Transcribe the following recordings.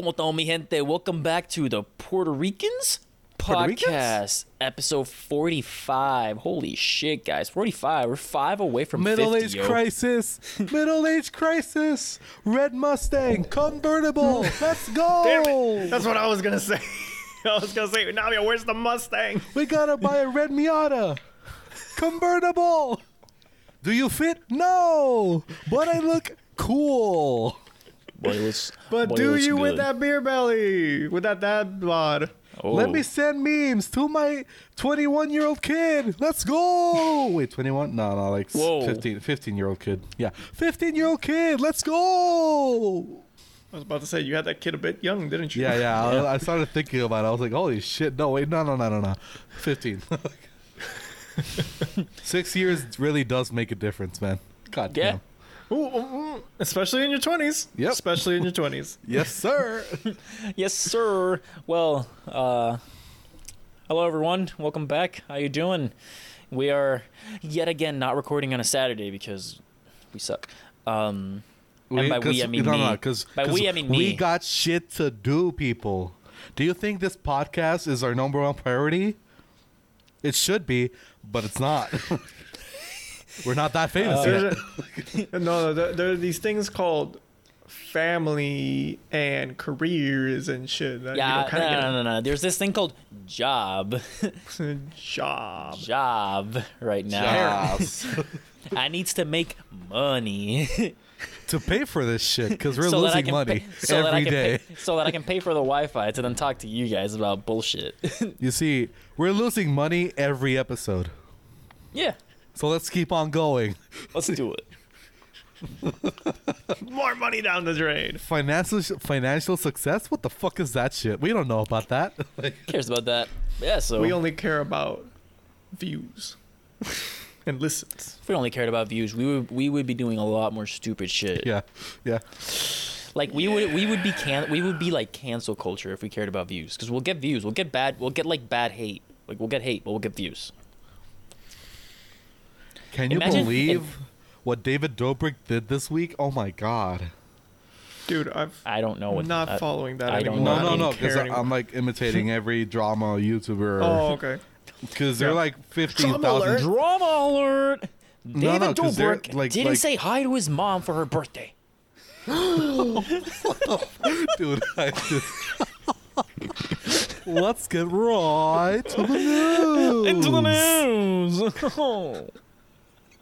¿Cómo estamos, mi gente? Welcome back to the Puerto Ricans Puerto podcast, Ricans? episode 45. Holy shit, guys. 45. We're five away from Middle 50, age yo. crisis. Middle age crisis. Red Mustang convertible. Let's go. Damn it. That's what I was gonna say. I was gonna say, Navia, where's the Mustang? We gotta buy a red Miata. Convertible. Do you fit? No. But I look cool. Boy, it But boy, do looks you with that beer belly? With that dad bod? Oh. Let me send memes to my 21 year old kid. Let's go. Wait, 21? No, no, like Whoa. 15, 15 year old kid. Yeah, 15 year old kid. Let's go. I was about to say you had that kid a bit young, didn't you? Yeah, yeah. I, I started thinking about it. I was like, holy shit. No, wait. No, no, no, no, no. 15. Six years really does make a difference, man. God Yeah. damn. Ooh. Especially in your twenties. Yep. Especially in your twenties. Yes, sir. Yes, sir. Well, uh, hello everyone. Welcome back. How you doing? We are yet again not recording on a Saturday because we suck. Um, and by we 'cause- I mean no, me. no, because by we I mean me. we got shit to do, people. Do you think this podcast is our number one priority? It should be, but it's not. We're not that famous uh, yet. There's a- no, there, there are these things called family and careers and shit. That, yeah, you know, kind no, no, no, no. There's this thing called job, job. job right now. Yes. I needs to make money to pay for this shit because we're so losing money pay, so that I every can day. pay, so that I can pay for the Wi-Fi to then talk to you guys about bullshit. You see, we're losing money every episode. yeah, So let's keep on going. let's do it. More money down the drain. Financial financial success? What the fuck is that shit? We don't know about that. like, Who cares about that? Yeah, so We only care about views and listens. if we only cared about views, we would we would be doing a lot more stupid shit. yeah, yeah. Like we would we would be can we would be like cancel culture if we cared about views because we'll get views, we'll get bad, we'll get like bad hate, like we'll get hate, but we'll get views. Can you Imagine believe what David Dobrik did this week? Oh my god. Dude, I've I don't know what not I- following that I don't anymore. know. No, no, no. Because. I'm like imitating every drama YouTuber. Oh, okay. Because they're Yeah. like fifteen Drama alert. thousand. Drama alert! No, David no, 'cause they're, Dobrik like- didn't like- say hi to his mom for her birthday. Dude, I just. Let's get right to the news. Into the news.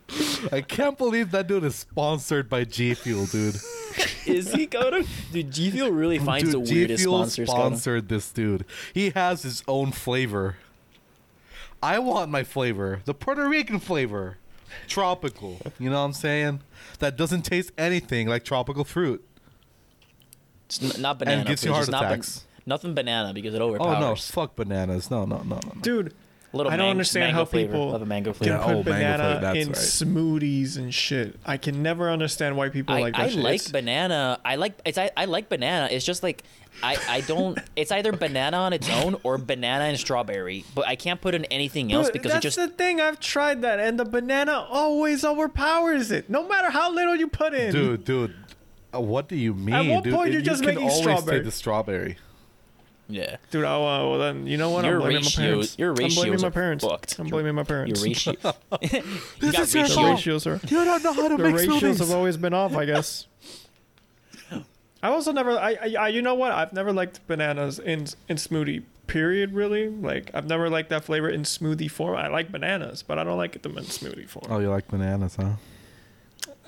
I can't believe that dude is sponsored by G Fuel, dude. Is he going to? Dude, G Fuel really finds dude, the G weirdest Fuel sponsors. Sponsored. sponsored this dude. He has his own flavor. I want my flavor, the Puerto Rican flavor, tropical. You know what I'm saying? That doesn't taste anything like tropical fruit. It's n- not banana. And gives you heart It's not ban- attacks. nothing banana because it overpowers. Oh no, fuck bananas. No, no, no, no. no. Dude, A little I don't mang- understand mango how flavor. people Love a mango can flavor. Yeah, put oh, mango banana flavor, that's in right. smoothies and shit. I can never understand why people I, like that I shit. like It's- banana. I like it's I, I like banana. It's just like I, I don't. It's either banana on its own or banana and strawberry. But I can't put in anything else But because it that's just the thing. I've tried that, and the banana always overpowers it, no matter how little you put in. Dude, dude. uh, what do you mean, At what dude? point It- you're just you can making always strawberry. say the strawberry. Yeah. Dude, oh, uh, well then, you know what? Your I'm blaming ratios- my parents. your I'm blaming my parents. fucked. I'm blaming my parents. Your ratio. you This is your The ratio. fault. ratios are. You don't know how to The make ratios have always been off, I guess. I also never. I, I, I. You know what? I've never liked bananas in in smoothie. Period. Really. Like I've never liked that flavor in smoothie form. I like bananas, but I don't like them in smoothie form. Oh, you like bananas, huh?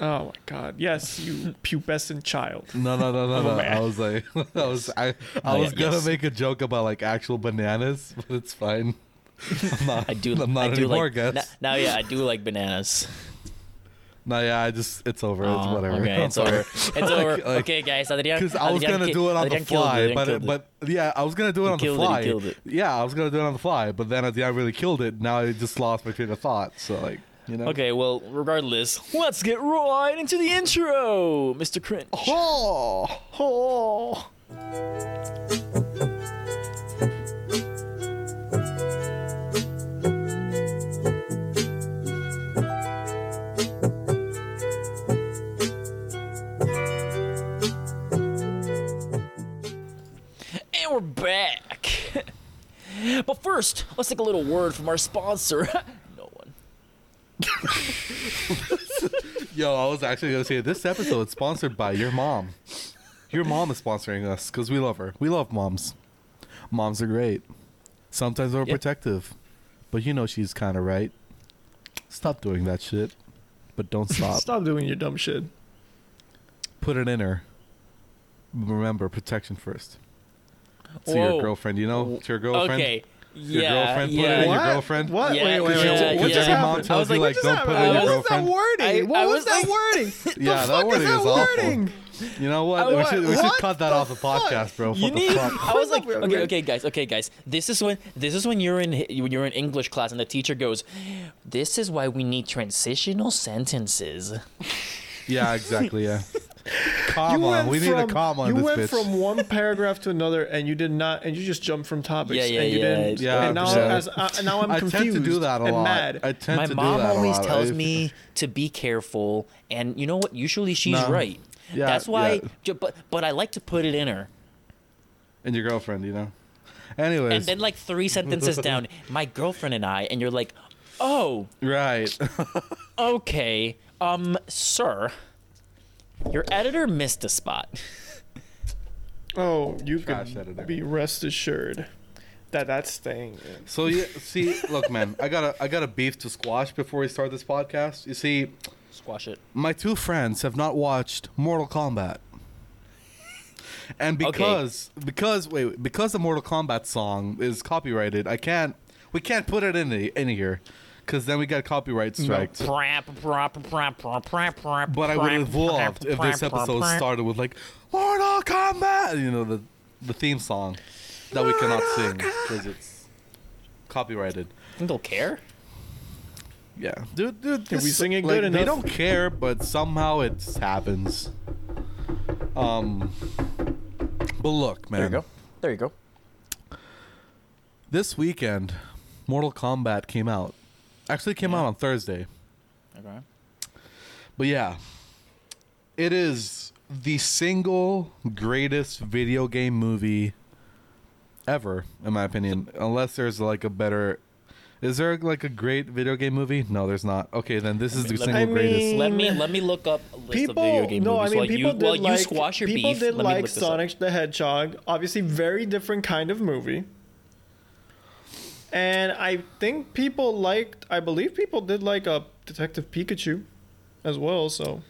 Oh my god. Yes, you pubescent child. No, no, no, no, I'm no. I was like, I was, I, I Oh, was yeah, gonna yes. make a joke about like actual bananas, but it's fine. I'm not. I do. I'm not I do anymore, like. guys. Now, now, yeah, I do like bananas. No, yeah, I just, it's over. it's Oh, whatever. Okay, it's over. It's over. Like- okay, guys. Adrian. Because I was Adrian gonna ki- do it on the Adrian killed fly, Adrian but it. but yeah, I was gonna do it He on the killed it, he fly. it. Yeah, I was gonna do it on the fly, but then at the end, I really killed it. Now I just lost my train of thought. So like, you know. Okay, well, regardless, let's get right into the intro, Mr. Cringe. Oh, oh. And we're back. but first, let's take a little word from our sponsor. Yo, I was actually gonna say this episode is sponsored by your mom. Your mom is sponsoring us because we love her. We love moms. Moms are great. Sometimes they're Yeah. protective, but you know she's kind of right. Stop doing that shit, but don't stop. Stop doing your dumb shit. Put it in her. Remember, protection first. To Whoa. your girlfriend, you know, to your girlfriend. Okay. Your yeah. girlfriend put it yeah. in your girlfriend? What? Yeah, wait, wait, wait. yeah. What yeah. just Your happened? I was like, like, don't happened? put it in your girlfriend. What was that wording? I- what I was was that wording? Yeah, the that fuck wording is that is awful. wording? You know what? I we should, we should what cut that the off the fuck? podcast, bro. You What the fuck? I was like, Okay, okay, okay. okay, guys, okay, guys. This is when this is when you're in when you're in English class and the teacher goes, "This is why we need transitional sentences." Yeah, exactly. Yeah. Comma. We need a comma You in this went bitch. from one paragraph to another, and you did not, and you just jumped from topics. Yeah, yeah, and you yeah. Didn't, Yeah, and now, 100%. as, uh, now I'm I confused tend to do that a lot. mad. I tend My to mom do that always a lot. tells I- me to be careful, and you know what? Usually she's No. right. Yeah, That's why. yeah. But but I like to put it in her, and your girlfriend, you know. Anyways, and then like three sentences down, my girlfriend and I, and you're like, "Oh, right. okay, um, sir, your editor missed a spot." Oh, you Trash can editor. be rest assured that that's staying in. so yeah, see, look, man, I got a I got a beef to squash before we start this podcast. You see, Squash it. my two friends have not watched Mortal Kombat. And Okay. because because wait, wait, because the Mortal Kombat song is copyrighted, I can't we can't put it in the, in here cuz then we got copyright striked. But I would have loved if this episode started with like Mortal Kombat, you know the the theme song that we cannot sing because it's copyrighted. Think they'll care? Yeah, dude, dude. If we this- sing it like, good they don't care, but somehow it happens. Um, but look, man. There you go. There you go. This weekend, Mortal Kombat came out. Actually, came out on Thursday. Okay. But yeah, it is the single greatest video game movie ever, in my opinion. Unless there's like a better. Is there like a great video game movie? No, there's not. Okay, then this is the Let- single I greatest. mean, Let me let me look up a list People, of video game no, movies I mean while people you did while you like squash your people beef. did let like look this up. Sonic the Hedgehog. Obviously, very different kind of movie. And I think people liked. I believe people did like a Detective Pikachu, as well. So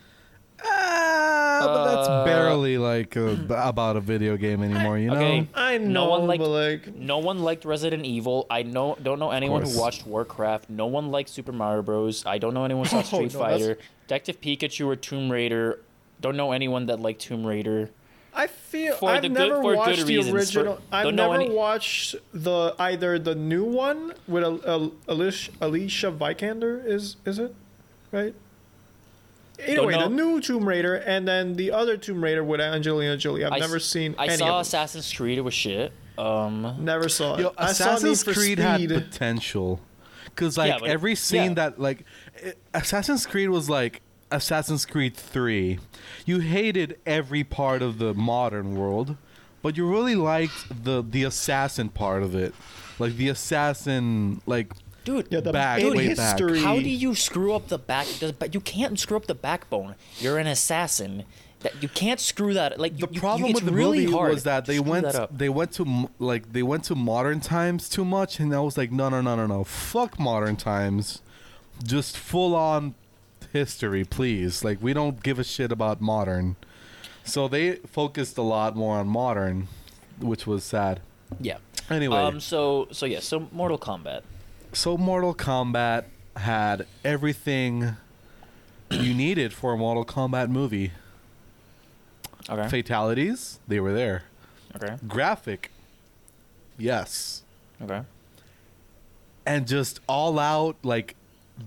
Ah, but that's Uh, barely like a, about a video game anymore, you know? Okay. I know, No one liked- but like No one liked Resident Evil. I know don't know anyone who watched Warcraft. No one liked Super Mario Bros. I don't know anyone who saw Oh, Street no, that's- Fighter. Detective Pikachu or Tomb Raider. Don't know anyone that liked Tomb Raider. I feel For I've the never good watched the reasons. For- original. I've never any- watched the either the new one with Al- Al- Alicia, Alicia Vikander is is it right? Anyway, the new Tomb Raider and then the other Tomb Raider with Angelina Jolie. I've I never s- seen I any saw of them. Assassin's Creed. It was shit. Um, Never saw it. Yo, I saw Need Assassin's Creed had potential. Because, like, Yeah, but- every scene yeah. that, like, it- Assassin's Creed was like Assassin's Creed 3. You hated every part of the modern world, but you really liked the, the assassin part of it. Like, the assassin, like, dude. yeah, the back, in way back. How do you screw up the back? But you can't screw up the backbone. You're an assassin. That you can't screw that. Like the you, you- problem it's with the really movie was that they went that they went to like they went to modern times too much and I was like no no no no no fuck modern times just full on history please like we don't give a shit about modern so they focused a lot more on modern which was sad Yeah. anyway Um. So so yeah. So Mortal Kombat. so Mortal Kombat had everything you needed for a Mortal Kombat movie Okay. fatalities they were there Okay. graphic yes Okay. and just all out like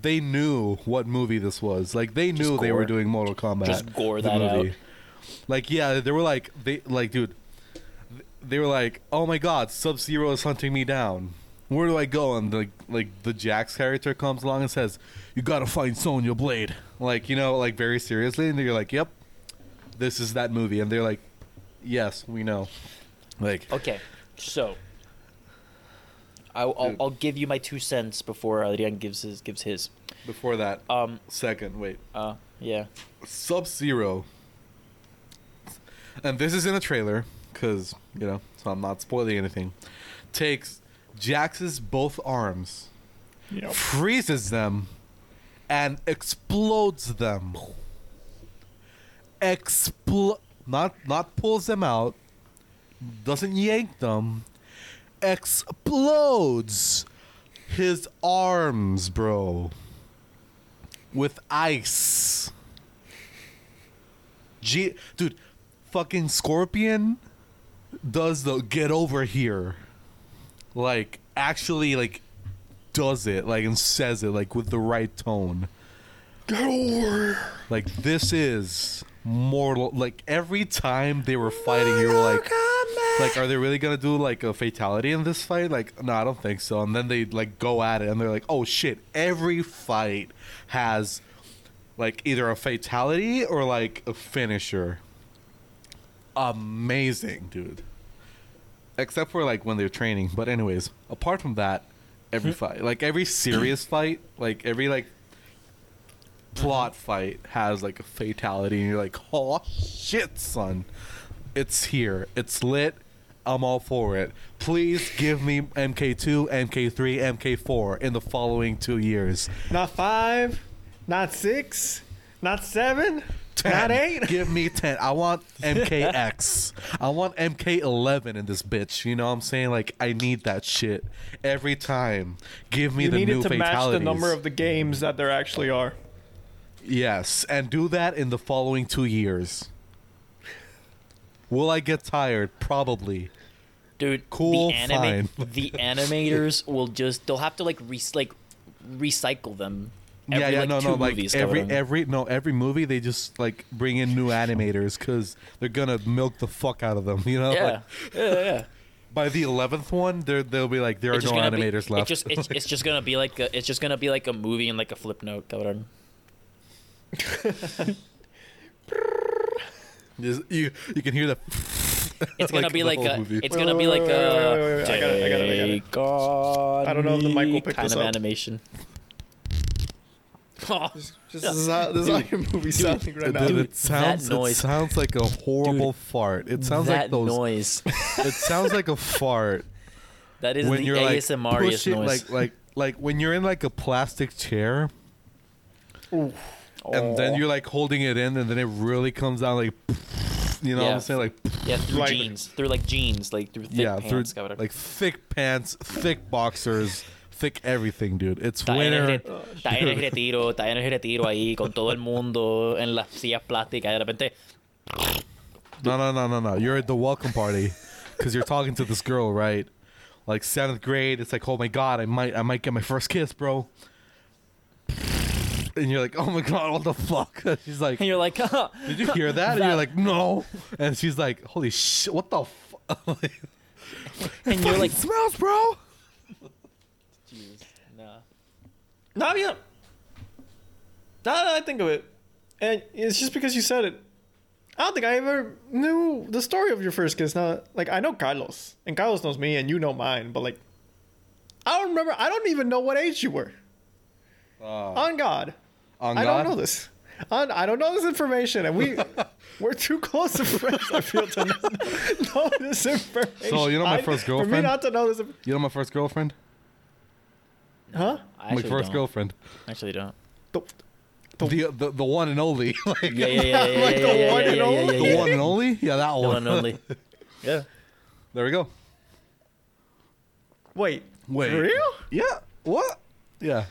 they knew what movie this was. Like they knew they were doing mortal kombat Just gore the that out. like yeah they were like they like dude they were like oh my god sub-zero is hunting me down. Where do i go? And like like the jax character comes along and says you gotta find sonya blade. Like you know like very seriously? And you're like yep this is that movie. And they're like yes we know. Like Okay. So, I'll, I'll, I'll give you my two cents before Adrian gives his gives his. Before that, Um. second, wait. Uh. Yeah. Sub Zero. And this is in a trailer, because, you know, so I'm not spoiling anything. Takes Jax's both arms, Yep. freezes them, and explodes them. Expl not not pulls them out, doesn't yank them, explodes his arms, bro. With ice. G dude, fucking Scorpion does the get over here. Like actually like does it like and says it like with the right tone. Get over. Like this is mortal like every time they were fighting you were like like are they really gonna do like a fatality in this fight? Like no i don't think so. And then they like go at it and they're like oh shit every fight has like either a fatality or like a finisher. Amazing dude. Except for like when they're training. But anyways apart from that every hmm. fight like every serious fight like every like plot mm-hmm. fight has like a fatality. And you're like oh shit son. It's here. It's lit i'm all for it. Please give me mk2 mk3 mk4 in the following two years. Not five, not six, not seven, 10. not eight. give me 10 i want mkx i want mk11 in this bitch. You know what i'm saying? Like i need that shit every time. Give me You the need new it to match the number of the games that there actually are. Yes, and do that in the following two years. Will I get tired? Probably. Dude, Cool, the anima- fine. the animators will just they'll have to like re- like recycle them. Every, yeah, yeah, like, no, no, like every every no every movie they just like bring in new animators because they're gonna milk the fuck out of them. You know, yeah, Like, yeah, yeah. by the eleventh one, they're, they'll be like there are no gonna be- animators left. It just, it's, it's just gonna be like a, it's just gonna be like a movie and like a flip note, cabrón. Just- you you can hear the. It's gonna be like a, movie. it's gonna be like wait, a wait, wait, wait, I got it, I got it, I got it. I don't know if the mic will me pick kind this of up. animation. Oh, Just this is how this is how your movie's sounding right now. Dude, Dude, it sounds that it sounds like a horrible Dude, fart. It sounds that like those. noise. It sounds like a fart. That is when the you're ASMR push it, noise. like like like when you're in like a plastic chair and then you're like holding it in and then it really comes down like you know what I'm saying? Like yeah, through like- jeans, through like jeans, like through thick yeah pants, through like thick pants thick boxers thick everything dude. It's Está en, el, winter. re- está en el retiro, está en el retiro ahí con todo el mundo en las sillas plásticas de repente no no no no no. You're at the welcome party because you're talking to this girl right? Like seventh grade it's like oh my god I might I might get my first kiss bro and you're like oh my god what the fuck she's like and you're like, Did you hear that? And you're like, no. And she's like, holy shit, what the fuck? and you're like, smells, bro. Jeez, nah. No, yeah. Now that I think of it, and it's just because you said it. I don't think I ever knew the story of your first kiss. Now, like I know Carlos, and Carlos knows me, and you know mine, but like, I don't remember. I don't even know what age you were. On God, On I God? don't know this. On, I don't know this information, and we we're too close of friends. I feel to not know this information. So, you know my I- first For me girlfriend? not to know this, inf- You know my first girlfriend? huh? I my first don't. girlfriend. I actually don't. The, The, the the one and only. like, Yeah, yeah, yeah, yeah, yeah, Like yeah, the yeah, one yeah, and yeah, only? yeah, The one and only? Yeah, that The one. one only. Yeah. There we go. wait, Wait. for real? Yeah. What? Yeah.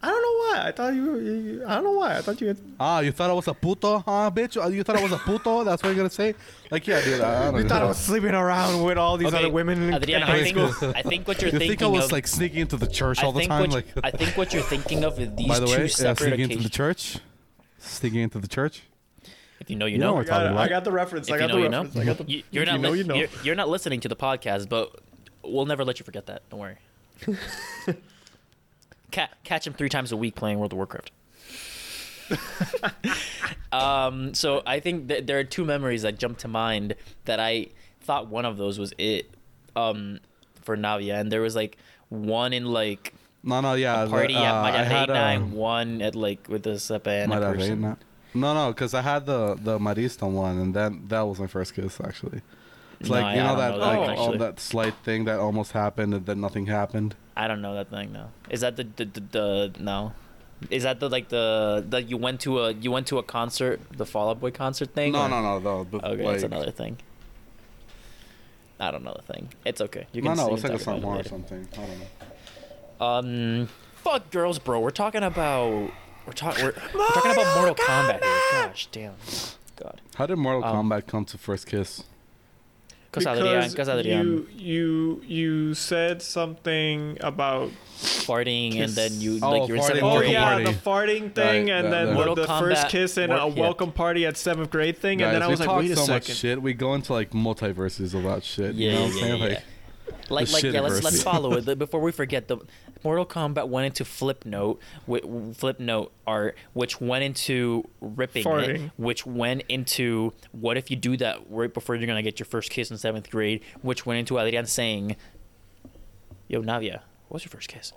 I don't know why. I thought you. were- you I don't know why. I thought you. Had, Ah, you thought I was a puto, huh, bitch? Uh, You thought I was a puto? That's what you're gonna say? Like, yeah, dude. I, I don't you thought I was sleeping around with all these Okay, other women Adrian, in I high think, school. I think what you're You thinking think I was of, like sneaking into the church I all the time? Like, I think what you're thinking of is these by the two way, yeah, separate sneaking into the church. Sneaking into the church. If you know, you, You know know. I got, talking it. I got the reference. If I you know, the you know. I got the. You, you're not. you know, lis- you know. You're, you're not listening to the podcast, but we'll never let you forget that. Don't worry. Ca- catch him three times a week playing World of Warcraft. um, so I think that there are two memories that jump to mind that I thought one of those was it. Um, for Navia, and there was like one in like No, no, yeah. a party the, at uh, I had, Maria uh, one at like with the Sepana Maria person. Reina. No, no, because I had the the Marista one, and then that was my first kiss actually. It's No, like you know that know like all that slight thing that almost happened and then nothing happened. I don't know that thing. No, is that the the, the, the no? Is that the like the that you went to a you went to a concert, the Fall Out Boy concert thing? No, or- no, no, no. But Okay, like, it's another thing. I don't know the thing. It's okay. You no, can no, you it's like a song more or something. I don't know. Um, fuck girls, bro. We're talking about we're talking we're, we're talking about Mortal Kombat here. Gosh damn. God. How did Mortal Um, Kombat come to first kiss? Cause Adrian, cause Adrian you you you said something about farting and then you Oh, like you were oh, in farting. seventh oh grade. yeah party. the farting thing Right, and that- then that- the, the first kiss and a yeah. welcome party at seventh grade thing and then I we was like talk wait a so second much shit. We go into like multiverses of that shit. Yeah, you know yeah, what I'm saying? yeah, Like, yeah. Like, like, yeah. Let's let's follow it before we forget. The Mortal Kombat went into Flip Note, wi- Flip Note art, which went into ripping it, which went into what if you do that right before you're gonna get your first kiss in seventh grade, which went into Adrian saying, "Yo, Navia, what was your first kiss?"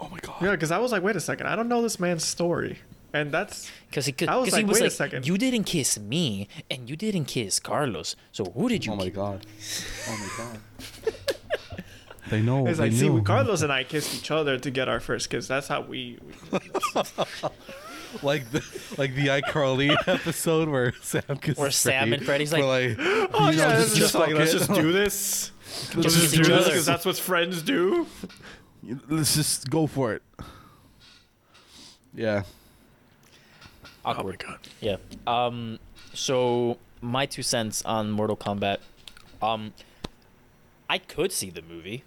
oh my god. yeah because I was like wait a second I don't know this man's story and that's Because he, could, I was 'cause he like, was wait a like, second. you didn't kiss me, and you didn't kiss Carlos. So who did you? Oh my kiss? god. Oh my god. they know. it's they like see. Carlos and I kissed each other to get our first kiss that's how we, we like the like the iCarly episode where Sam kisses Where Sam and Freddie's We're like, oh you know, yeah just- it's just like let's just do this let's Just just do this because that's what friends do let's just go for it. Yeah. Awkward. god Yeah. Um. So my two cents on Mortal Kombat. Um. I could see the movie.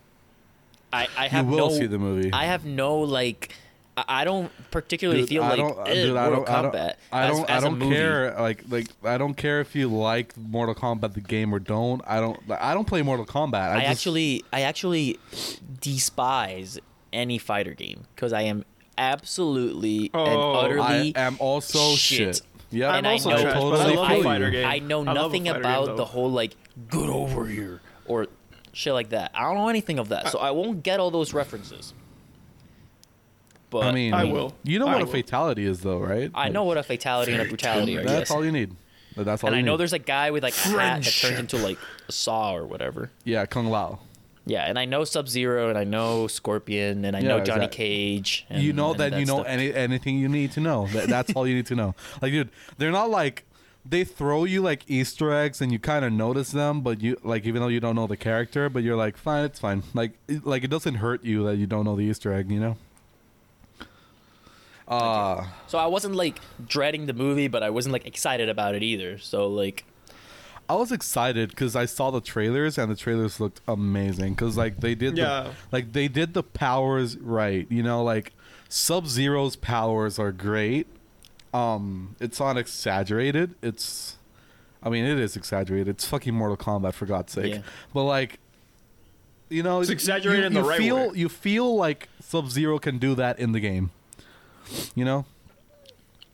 I I have you will no. see the movie. I have no like. I I don't particularly Dude, feel I like don't, eh, dude, I Mortal don't, I don't, Kombat. I don't, as I a don't care. Like, like, I don't care if you like Mortal Kombat the game or don't. I don't, I don't play Mortal Kombat. I, I, just, actually, I actually despise any fighter game because I am absolutely and Oh, I utterly. I am also shit. shit. Yeah, And I'm I also know- trash, but I totally love feel a fighter game. I know I love nothing about game, the whole like get over here or shit like that. I don't know anything of that, so I won't get all those references. But I mean, I will. You know I what a fatality is, though, right? I know what a fatality and a brutality are. That's all you need. That's all. and you I know need. there's a guy with like a hat that turns into like a saw or whatever. Yeah, Kung Lao. Yeah, and I know Sub Zero and I know Scorpion and I know Johnny exactly. Cage. And, you know and that you know stuff. any anything you need to know. That, that's all you need to know. Like, dude, they're not like they throw you like Easter eggs and you kind of notice them, but you like even though you don't know the character, but you're like, fine, it's fine. Like, it, like it doesn't hurt you that you don't know the Easter egg, you know. Uh So I wasn't like dreading the movie, but I wasn't like excited about it either. So like, I was excited because I saw the trailers and the trailers looked amazing because like they did Yeah. the, like they did the powers right you know like Sub Zero's powers are great um it's not exaggerated it's I mean it is exaggerated it's fucking Mortal Kombat for God's sake Yeah. but like you know It's exaggerated you, in the you right feel way. you feel like Sub Zero can do that in the game you know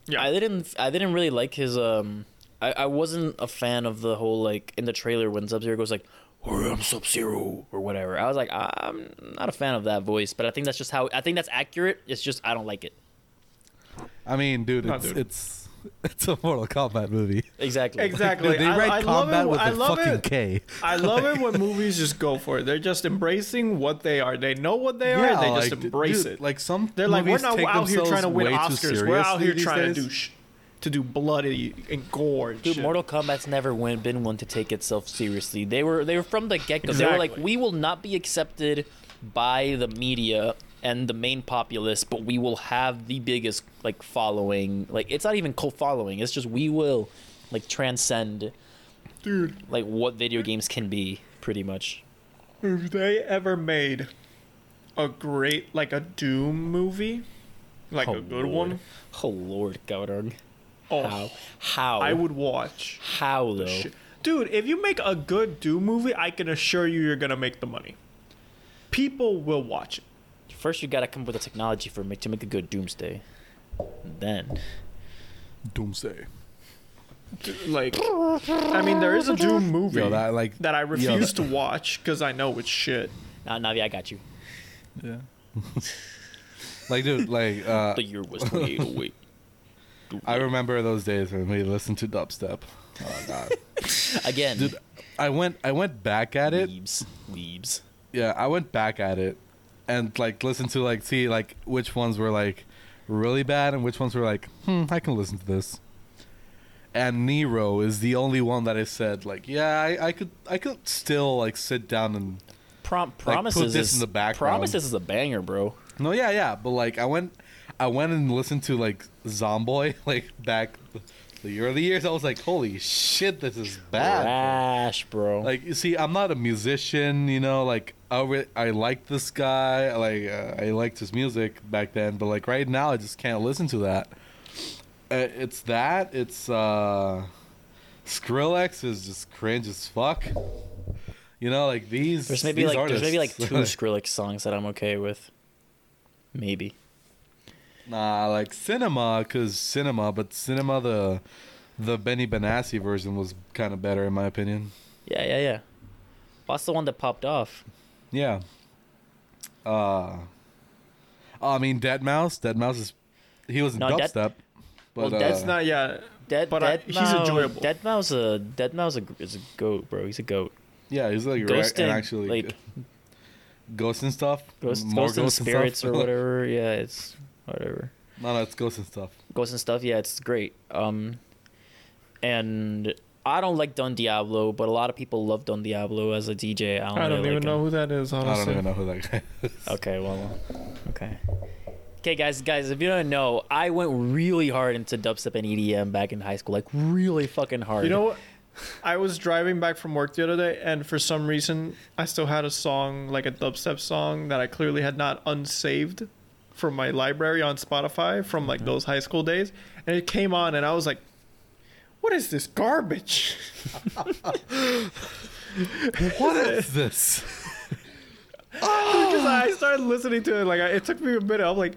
Yeah. I didn't I didn't really like his um I, I wasn't a fan of the whole like in the trailer when Sub Zero goes like I am Sub Zero or whatever. I was like I'm not a fan of that voice, but I think that's just how I think that's accurate. It's just I don't like it. I mean dude it's dude. it's it's a Mortal Kombat movie Exactly. Exactly. Dude, they I, write I love combat it. with I a love fucking it. K. I love it when movies just go for it. They're just embracing what they are. They know what they are. and they just like, d- embrace dude, it. Like some They're like, we're not out here trying to win Oscars. We're out here these trying to days. do sh- to do bloody and gore. And Dude, shit. Mortal Kombat's never win, been one to take itself seriously. They were they were from the get go. They were like, we will not be accepted by the media and the main populace, but we will have the biggest like following. Like it's not even cult following. It's just we will like transcend dude. like what video games can be, pretty much. If they ever made a great like a Doom movie, like Oh, a good Lord. one, Oh Lord, Gaudern. Oh, How? How? I would watch. How though? Shit. Dude, if you make a good Doom movie, I can assure you you're gonna make the money. People will watch it. First, you gotta come up with the technology for me to make a good Doomsday. then Doomsday. Like, I mean, there is a Doom movie Yo, that, that like I yo, refuse that- to watch because I know it's shit. nah, Navi, I got you. Yeah. like dude, like uh The year was 2808. I remember those days when we listened to dubstep. Oh god. Again, Dude, I went I went back at it. Weebs, weebs. Yeah, I went back at it and like listened to like see like which ones were like really bad and which ones were like, hmm, I can listen to this. And Nero is the only one that I said like, yeah, I, I could I could still like sit down and Prom- put promises this is in the background. Promises is a banger, bro. No, yeah, yeah, but like I went, I went and listened to like Zomboy like back the early years. I was like, holy shit, this is bad. Trash, bro. Like you see, I'm not a musician, you know. Like I re- I like this guy, like uh, I liked his music back then, but like right now, I just can't listen to that. Uh, it's that. It's uh, Skrillex is just cringe as fuck. You know, like these. there's maybe these like there's maybe like two Skrillex songs that I'm okay with. Maybe. Nah, like cinema, cause cinema, but cinema the the Benny Benassi version was kind of better in my opinion. Yeah, yeah, yeah. What's the one that popped off? Yeah. Uh, I mean, deadmau5. Dead Mouse is he was in No, Dead- but Well, uh, That's not yeah. Dead, But I- Dead he's Mouse, enjoyable. deadmau5, a deadmau5 is a goat, bro. He's a goat. yeah, he's like Ghost right, and and, actually like ghosts and stuff. Ghost, More Ghost and ghosts and Spirits stuff. or whatever. Yeah, it's whatever. no, no, it's ghosts and stuff. Ghosts and stuff. Yeah, it's great. Um, and I don't like Don Diablo, but a lot of people love Don Diablo as a DJ. I don't, I don't really even like know him. who that is. Honestly, I don't even know who that guy. is. Okay, well, okay. Okay, guys, guys, if you don't know, I went really hard into dubstep and EDM back in high school, like really fucking hard. You know what? I was driving back from work the other day, and for some reason, I still had a song, like a dubstep song, that I clearly had not unsaved from my library on Spotify from like mm-hmm. those high school days. And it came on, and I was like, what is this garbage? what is this? Because I started listening to it, like, I, it took me a minute. I'm like,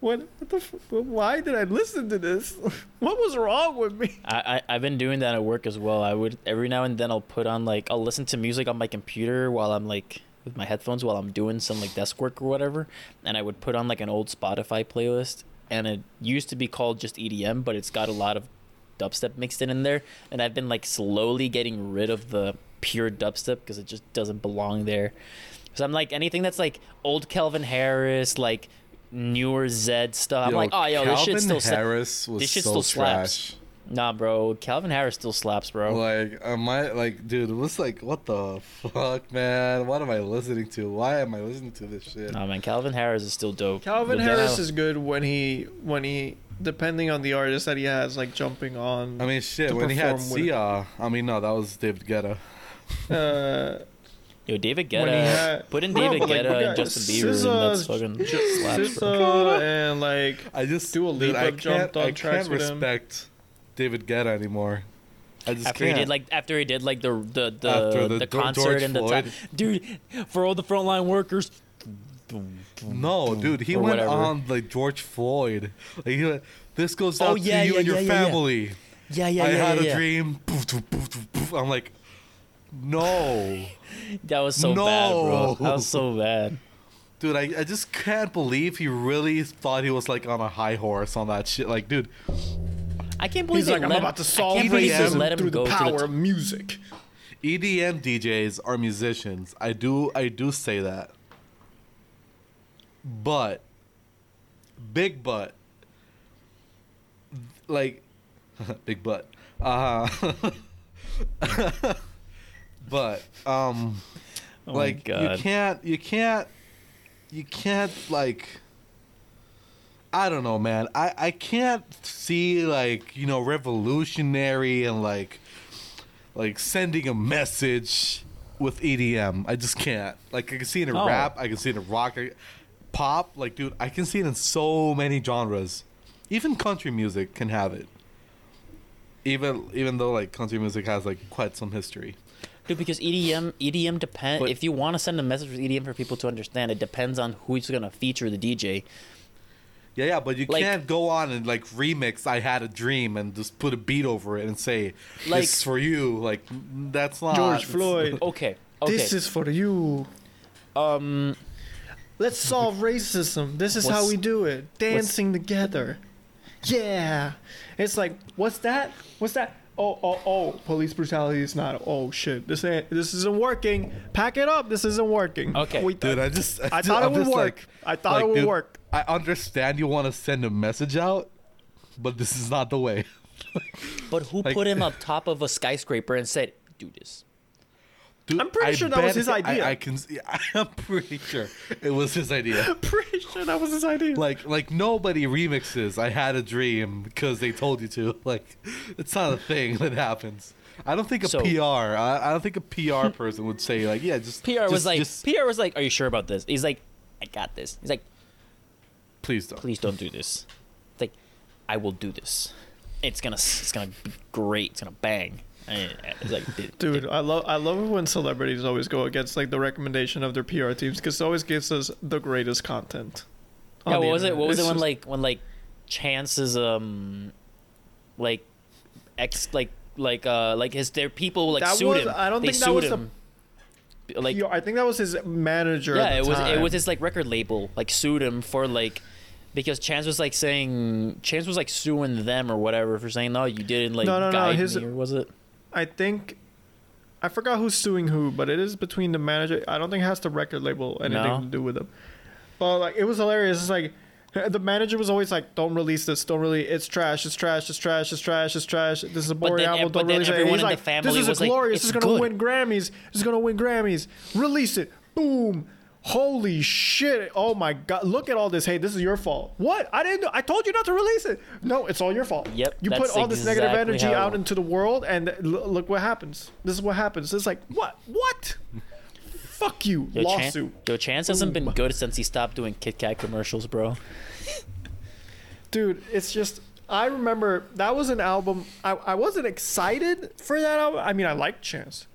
what, what the, f- why did I listen to this? what was wrong with me? I, I I've been doing that at work as well. I would every now and then I'll put on like I'll listen to music on my computer while I'm like with my headphones while I'm doing some like desk work or whatever, and I would put on like an old Spotify playlist, and it used to be called just EDM, but it's got a lot of dubstep mixed in in there, and I've been like slowly getting rid of the pure dubstep because it just doesn't belong there. So I'm like anything that's like old Calvin Harris, like newer Zedd stuff. I'm like, oh yo, this shit still Harris was this shit so still slaps. Trash. Nah, bro. Calvin Harris still slaps, bro. Like, am I like, dude? It was like, what the fuck, man? What am I listening to? Why am I listening to this shit? Nah, man. Calvin Harris is still dope. Calvin But Harris I- is good when he, when he, depending on the artist that he has, like jumping on. I mean, shit. When he had perform with it. Sia, I mean, no, that was David Guetta. uh, Yo, David Guetta. had- Put in Bro, David but, like, Guetta we and Justin Bieber, and that's fucking slaps, bro. SZA and like I just Dua dude, Lipa I jumped can't, on I tracks can't with him. David Guetta anymore. I just After can't. he did like after he did like the the the, the, the George concert and the Floyd. time, dude for all the frontline workers. no, dude, he went whatever. on like George Floyd. Like, he went, this goes Oh, yeah, to you yeah, and your yeah, yeah, yeah. family. Yeah, yeah, I yeah, had yeah, a dream. I'm like, no. That was so bad, bro. That was so bad. Dude, I, I just can't believe he really thought he was like on a high horse on that shit. Like, dude, I can't believe he's they like, I'm let about to solve can't racism let him through the power the of music. EDM DJs are musicians. I do I do say that. But big butt like big butt. Uh but um Oh like you can't you can't you can't like I don't know, man. I I can't see like, you know, revolutionary and like like sending a message with EDM. I just can't. Like I can see it in Oh. rap, I can see it in rock, I- pop. Like, dude, I can see it in so many genres. Even country music can have it. Even even though like country music has like quite some history. Dude, because EDM, EDM depend. If you want to send a message with EDM for people to understand, it depends on who's gonna feature the DJ. Yeah, yeah, but you Like- can't go on and like remix "I Had a Dream" and just put a beat over it and say, Like- "This is for you." Like that's not George Floyd. Okay. Okay. This is for you. um. Let's solve racism. This is how we do it. Dancing together. Yeah. It's like, what's that? What's that? Oh, oh, oh! Police brutality is not. Oh shit! This ain't. This isn't working. Pack it up. This isn't working. Okay. We, Dude, I just I thought it I'm would just work. I thought it would dude, work. I understand you want to send a message out, but this is not the way. But who Like- put him up top of a skyscraper and said, "Do this"? Dude, I'm pretty I sure that was his idea. I, can. I'm pretty sure it was his idea. Pretty sure that was his idea. Like, like nobody remixes "I Had a Dream" because they told you to. Like, it's not a thing that happens. I don't think a So- PR. I, I don't think a PR person would say like, yeah, just PR was like, just PR was like, "Are you sure about this?" He's like, "I got this." He's like, please don't. "Please don't do this." Like, "I will do this. It's gonna, it's gonna be great. It's gonna bang." It's like, dude, Dude, I love I love when celebrities always go against like the recommendation of their PR teams because it always gives us the greatest content. Yeah, what the was it? What was It's it when just- like when like chances um like ex like like uh like his their people like That sued was- him. I don't they think that sued was the- him. like Yo, I think that was his manager. yeah, at the it was it was his like record label like sued him for like because Chance was like saying Chance was like suing them or whatever for saying no you didn't like No, no, no, his- me or was it I think I forgot who's suing who, but it is between the manager. I don't think it has the record label anything No? to do with them. But like it was hilarious. It's like the manager was always like, "Don't release this. Don't really. It's trash. It's trash. It's trash. It's trash. It's trash. This is a boring then- album. Don't release it." He's like, "This is a like, glorious. "It's this is gonna good." win Grammys. This is gonna win Grammys. Release it. Boom." Holy shit! Oh my god! Look at all this. Hey, this is your fault. What? I didn't. I told you not to release it. No, it's all your fault. Yep, You put all this negative energy out into the world, and l- look what happens. This is what happens. It's like what? What? Fuck you, Yo, Chan- lawsuit, Yo, Chance hasn't been good since he stopped doing Kit Kat commercials, bro. dude. It's just. I remember that was an album. I, I wasn't excited for that album. I mean, I liked Chance,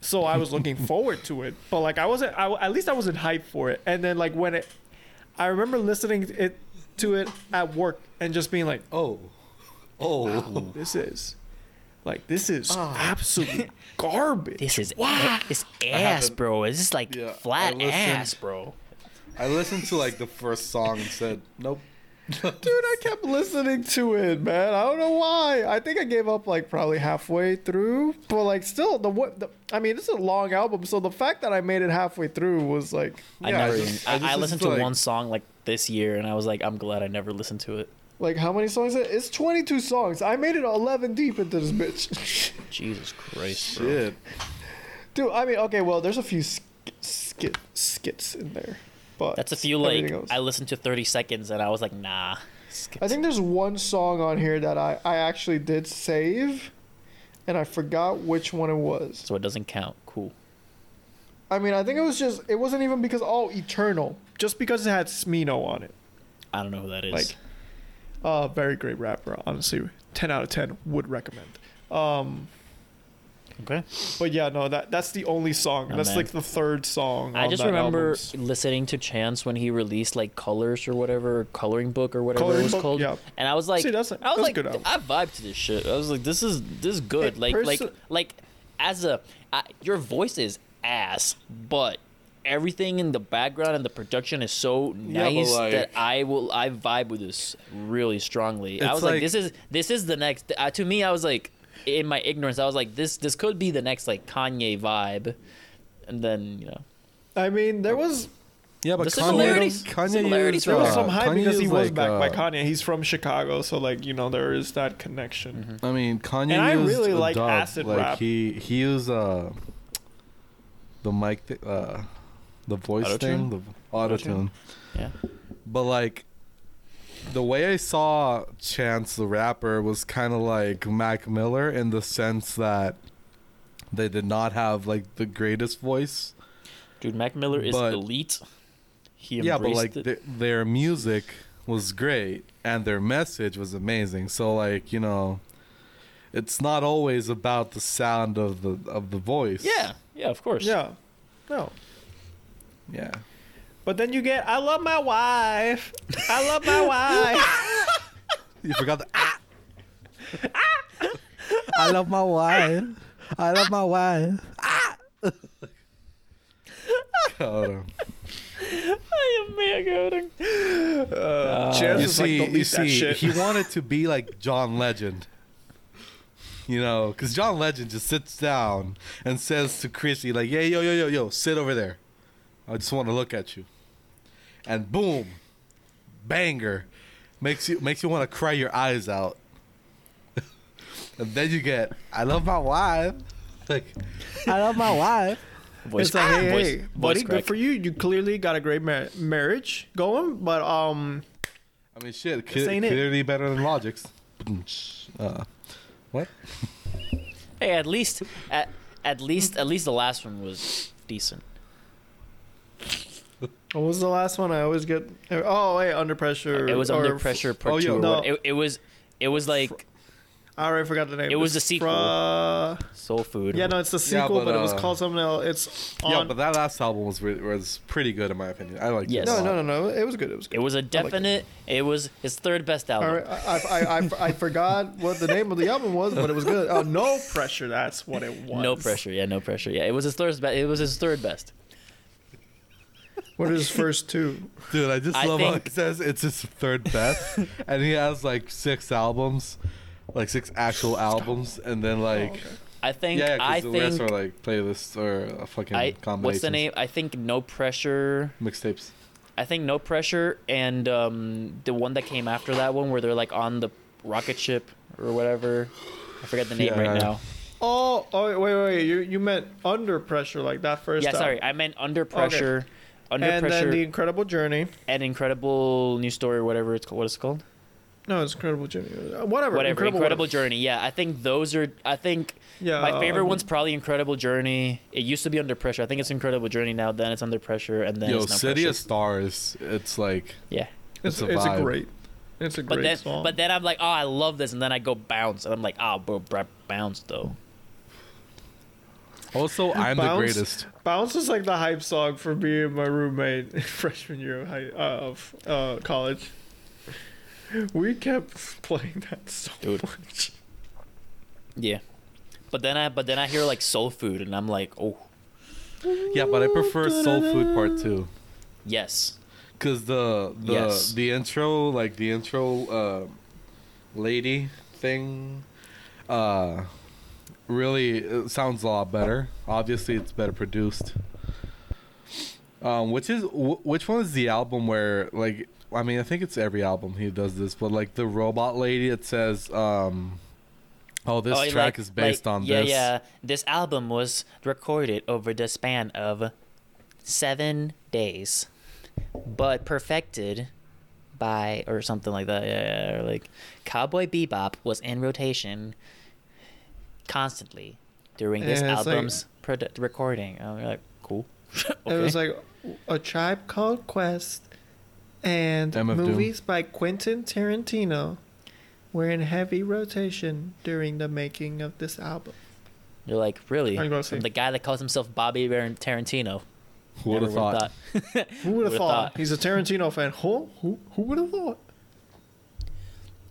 so I was looking forward to it. But like, I wasn't. I, at least I wasn't hyped for it. And then like when it, I remember listening it to it at work and just being like, Oh, oh, this is like this is absolute garbage. Ah. This is Wow. a- this ass, haven't- bro. This is like Yeah, flat I listened- ass, bro. I listened to like the first song and said, nope. Dude, I kept listening to it, man. I don't know why. I think I gave up like probably halfway through, but like still the what? The, I mean, it's a long album, so the fact that I made it halfway through was like, I Yeah, I never. just- I I, just I listened to like- one song like this year, and I was like, I'm glad I never listened to it. like how many songs? Is it? It's 22 songs. I made it 11 deep into this bitch. Jesus Christ, bro. Shit. Dude, I mean, okay, well, there's a few sk- skit skits in there, but That's a few like else- I listened to 30 seconds, and I was like, nah. skip I think there's one song on here that I I actually did save, and I forgot which one it was. so it doesn't count. Cool. I mean, I think it was just it wasn't even because oh Eternal, just because it had Smino on it. I don't know who that is. Like, uh, very great rapper. Honestly, ten out of ten would recommend. Um, okay. but yeah, no, that that's the only song. Oh, that's man. like the third song. I just remember album's- listening to Chance when he released like Colors or whatever, Coloring Book or whatever Coloring it was Book, called. yeah. And I was like, See, that's I was like. I vibe to this shit. I was like, this is this is good. Hey, like like perso- like as a I, your voice is ass, but everything in the background and the production is so Yeah, nice like- that I will I vibe with this really strongly. I was like, like- this is this is the next. Uh, to me, I was like, in my ignorance, I was like, this this could be the next like Kanye vibe, and then you know. I mean, there was Yeah, but The Kanye, similarities- Kanye similarities used, there was uh, some hype Kanye because he was like, backed by uh, Kanye. He's from Chicago, so like you know there is that connection. I mean, Kanye And I really like dub. acid like, rap. He he used uh the mic, th- uh, the voice Auto-tune? thing, the auto tune. Yeah. But like, the way I saw Chance the rapper was kind of like Mac Miller in the sense that they did not have like the greatest voice. Dude, Mac Miller is But- elite. He yeah, but like it. th- their music was great and their message was amazing. So like you know, it's not always about the sound of the of the voice. yeah, yeah, of course. Yeah, no, yeah. But then you get I love my wife. I love my wife. You forgot the ah. I love my wife. I love my wife. Ah. Hold on. I am mega. Uh, Chance you is see, like, you see, he wanted to be like John Legend. You know, because John Legend just sits down and says to Chrissy, like, "Yeah, yo, yo, yo, yo, sit over there. I just want to look at you." And boom, banger, makes you makes you want to cry your eyes out. and then you get, "I love my wife." Like, I love my wife. Voice it's like, hey, Voice- hey, voice buddy, crack. good for you. You clearly got a great mar- marriage going, but um, I mean, shit, This cle- ain't it. clearly better than Logic's. Uh, what? Hey, at least at at least at least the last one was decent. What was the last one? I always get. Oh, wait, under pressure. It was or- under pressure part Oh, two. yo. or No. It, it was it was like I already forgot the name. It was the sequel. Fra- soul food. Yeah, no, it's the Yeah, sequel, but, but, it was uh, called something else. It's on. Yeah, but that last album was re- was pretty good in my opinion. I like Yes. no, no, no, no. It was good. It was good. It was a like it. definite. it was his third best album. All right, I, I, I, I forgot what the name of the album was, but it was good. Oh, no pressure. That's what it was. No pressure. Yeah, no pressure. Yeah, it was his third. Be- it was his third best. What are his first two? Dude, I just I love how think- he says it's his third best, and he has like six albums, like six actual albums, and then like okay. I think. yeah, 'cause I the think. rest are like playlists or a fucking I combinations. what's the name? I think no pressure. Mixtapes. I think no pressure and um, the one that came after that one where they're like on the rocket ship or whatever. I forget the name Yeah. right now. Oh, oh, wait, wait, wait. You, you meant under pressure, like that first. Yeah, album. sorry, I meant under pressure. Under and pressure then the Incredible Journey. and incredible new story or whatever it's called. What is it called? No, it's Incredible Journey. Uh, Whatever. whatever. Incredible, Incredible whatever. Journey. Yeah, I think those are. I think Yeah. my favorite uh, one's probably Incredible Journey. It used to be Under Pressure. I think it's Incredible Journey now. Then it's Under Pressure, and then Yo, it's no City pressure. of Stars. It's like Yeah, It's, It's a it's a great. It's a but great then song. but then I'm like, oh, I love this, and then I go bounce, and I'm like, oh, bro, bro bounce though. Also I'm the Bounce- greatest. Bounce was like the hype song for me and my roommate freshman year of, high, uh, of uh, college. We kept playing that so Dude. much. Yeah, but then I but then I hear like Soul Food, and I'm like, oh, Yeah, but I prefer Soul Food Part Two. yes, Cause the the Yes. the intro, like the intro, uh, lady thing, uh, really it sounds a lot better. Obviously, it's better produced. Um, which is wh- which one is the album where like I mean I think it's every album he does this, but like the robot lady, it says, um, oh this Oh, track like- is based like, on yeah, this. Yeah, This album was recorded over the span of seven days, but perfected by or something like that. Yeah, yeah, or like Cowboy Bebop was in rotation constantly during this Yeah, it's like- album's produ- recording. And we're like, cool. It was like a tribe called Quest and MF Doom. movies by Quentin Tarantino were in heavy rotation during the making of this album. You're like, really? From the guy that calls himself Bobby Tar- Tarantino. Who would have Never would've thought? Who would have Would've thought? thought. He's a Tarantino fan. Who? Who? Who would have thought?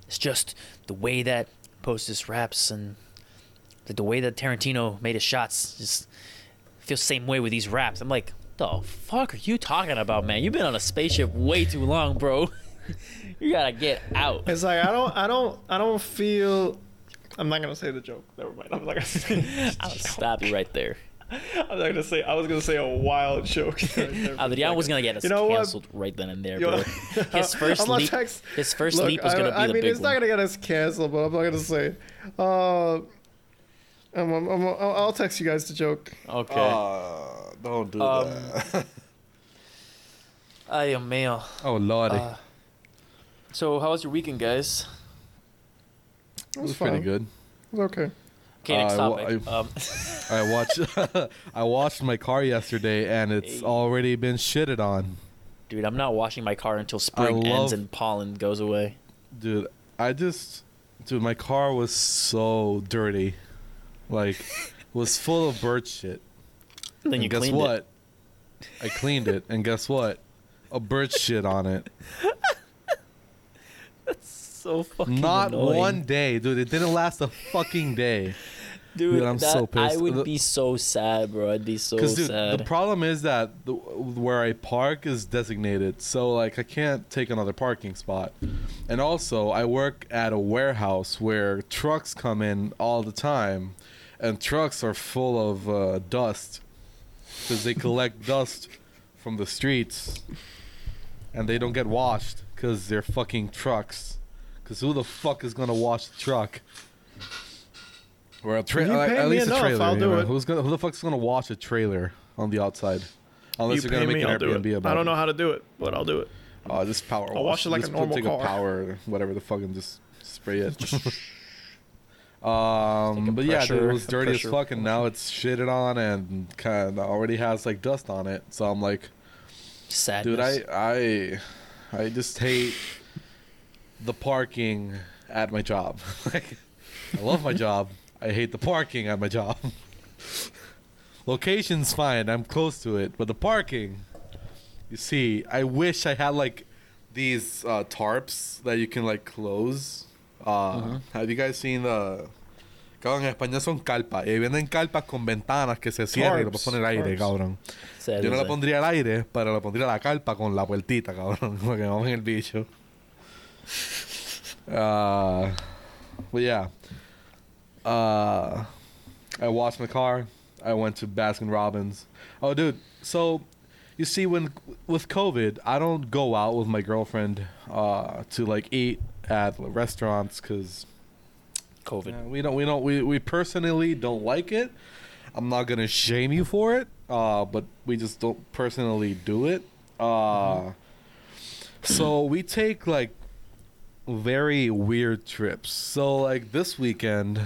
It's just the way that Postus raps and the, the way that Tarantino made his shots just feels the same way with these raps. I'm like, the fuck are you talking about, man? You've been on a spaceship way too long, bro. you gotta get out. It's like I don't, I don't, I don't feel. I'm not gonna say the joke. Never mind. I'm not gonna say. I'll stop you right there. I'm not gonna say. I was gonna say a wild joke. right there for a Adrian was gonna get us You know what? canceled right then and there, Yo-. His first leap, text- his first Look, leap was gonna be I, I the mean, big it's one. not gonna get us canceled, but I'm not gonna say. Uh, I'm, I'm, I'm, I'll I'll text you guys the joke. Okay. Uh, don't do Um, that. Ay, mío. oh lordy, Uh, so, how was your weekend, guys? it was pretty fine. good. It was okay. Okay, next Uh, topic. I- um, I watched I washed my car yesterday and it's Hey. already been shitted on. dude, I'm not washing my car until spring love- ends and pollen goes away. Dude, I just dude, my car was so dirty. Like was full of bird shit. Then you and guess cleaned what? it. I cleaned it and guess what? a bird shit on it. That's so fucking Not annoying. one day, dude. It didn't last a fucking day. dude. Dude, I'm that, so pissed. I would be so sad, bro. I'd be so dude, sad. the problem is that the, where I park is designated, so like I can't take another parking spot. And also, I work at a warehouse where trucks come in all the time, and trucks are full of uh, dust because they collect dust from the streets, and they don't get washed because they're fucking trucks. Because who the fuck is gonna wash the truck? Or a trailer, you at, pay at me least a enough, trailer. I'll you do know? it. Who's gonna? Who the fuck's gonna wash a trailer on the outside? Unless you are gonna make me, an I'll Airbnb it. about I don't know how to do it, but I'll do it. Oh, just power I'll wash it like just a normal put, car. Take a power, whatever the fuck, and just spray it. um, but yeah, dude, it was dirty as fuck, and now it's shitted on and kind of already has like dust on it. So I'm like, dude, I, I, I just hate the parking at my job. like, I love my job. I hate the parking at my job. Location's fine. I'm close to it, but the parking. You see, I wish I had like these uh, tarps that you can like close. Uh, Have you guys seen the? Cabrón, en España son calpas. Y venden calpas con ventanas que se cierran y le puedes poner aire, tarps. cabrón. Yo no that. pondría el aire, pero le pondría la carpa con la puertita, cabrón. Porque vamos en el bicho. Uh, but yeah. Uh, I washed my car. I went to Baskin Robbins. Oh, dude. So, you see, when with COVID, I don't go out with my girlfriend uh, to like eat at restaurants because COVID. we don't. We don't. We we personally don't like it. I'm not gonna shame you for it, uh, but we just don't personally do it. Uh, so we take like very weird trips. So like this weekend,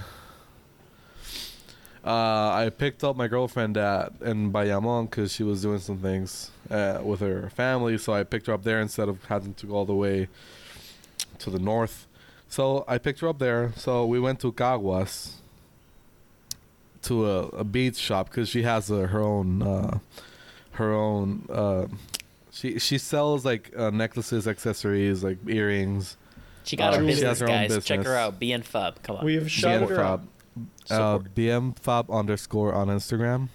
uh, I picked up my girlfriend at in Bayamon because she was doing some things uh, with her family. So I picked her up there instead of having to go all the way to the north. So I picked her up there. So we went to Caguas to a, a beads shop because she has a, her own uh, her own. Uh, she she sells like uh, necklaces, accessories, like earrings. She got Uh, her she has business, her own guys. Check her out. BM Fab. Come on. We have shouted her out. BM uh, Support. BM Fab underscore on Instagram.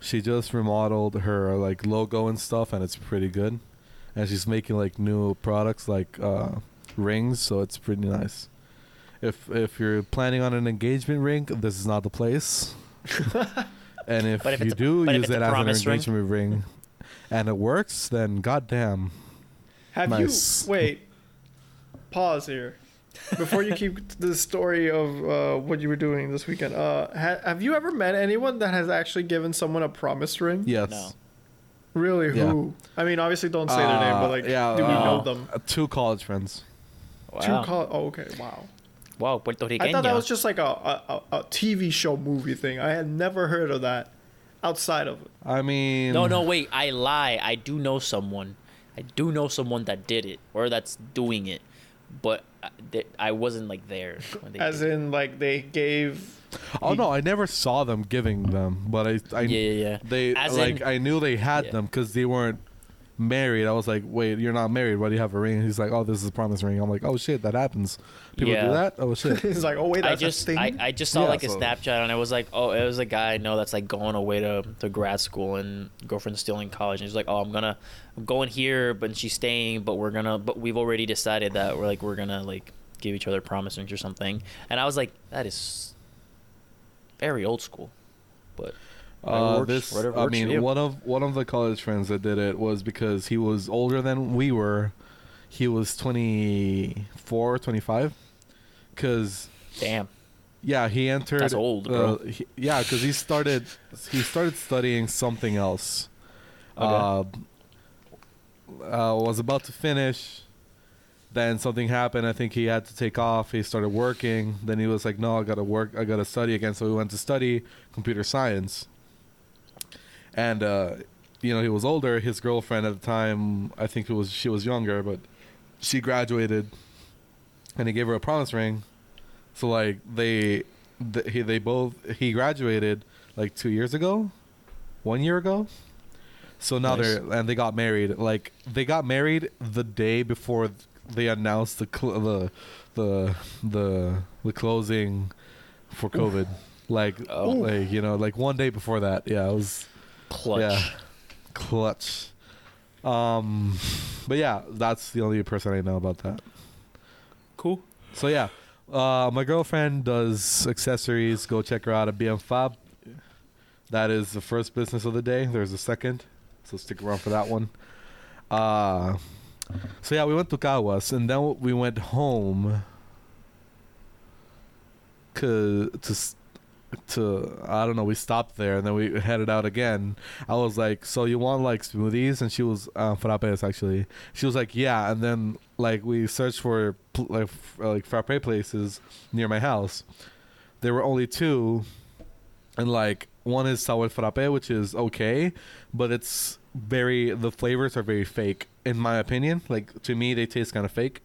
She just remodeled her like logo and stuff, and it's pretty good. And she's making like new products like uh, rings, so it's pretty nice. If if you're planning on an engagement ring, this is not the place. and if, if you it's a- do use it's it as an promise ring? engagement ring, and it works, then goddamn. Have Nice. you wait? Pause here. Before you keep the story of uh, what you were doing this weekend, uh, ha- have you ever met anyone that has actually given someone a promise ring? Yes. No. Really? Yeah. Who? I mean, obviously, don't say their name, but like, yeah, do we uh, know them? Uh, two college friends. Wow. Two call. Oh, okay. Wow. wow. Puerto Rican. I thought that was just like a, a, a, a TV show movie thing. I had never heard of that outside of it. I mean, No, no, wait. I lie. I do know someone. I do know someone that did it or that's doing it, but I- th- I wasn't like there. When they As did in, like, they gave. Oh no, I never saw them giving them, but I, I yeah, yeah, yeah. they As like in- I knew they had Yeah. them because they weren't married. I was like, wait, you're not married? Why do you have a ring? He's like, oh, this is a promise ring. I'm like, oh shit, that happens. People Yeah. do that. Oh shit. It's like, oh, wait, I that's just a thing? I, I just saw Yeah, like a so- Snapchat and it was like oh it was a guy I know that's like going away to, to grad school and girlfriend's still in college and he's like oh I'm gonna I'm going here but she's staying but we're gonna but we've already decided that we're like we're gonna like give each other promise rings or something and I was like that is very old school but whatever Uh, works- this, whatever I mean, one of one of the college friends that did it was because he was older than we were. He was 24, 25. Cause damn yeah, he entered. That's old, uh, bro. he- yeah, because he started he started studying something else. Okay. Uh, uh, was about to finish. Then something happened. I think he had to take off. He started working. Then he was like, "No, I gotta work. I gotta study again." So he went to study computer science. And uh, you know, he was older. His girlfriend at the time, I think it was she was younger, but she graduated, and he gave her a promise ring. So like they, th- he they both he graduated like two years ago, one year ago. So now Nice. they're and they got married. Like they got married the day before they announced the cl- the the the the closing for COVID. Like Oh. like you know like one day before that. Yeah, it was Clutch. Yeah. clutch. Um, but yeah, that's the only person I know about that. Cool. So yeah, uh, my girlfriend does accessories. Go check her out at BM Fab. That is the first business of the day. There's a second, so stick around for that one. Uh, so yeah, we went to Caguas, and then we went home. Cause to s- to I don't know. We stopped there and then we headed out again. I was like, "So you want like smoothies?" And she was uh, frappes actually. She was like, "Yeah." And then like we searched for like like frappe places near my house. There were only two, and like one is sour frappe, which is okay, but it's very the flavors are very fake in my opinion. Like to me, they taste kind of fake.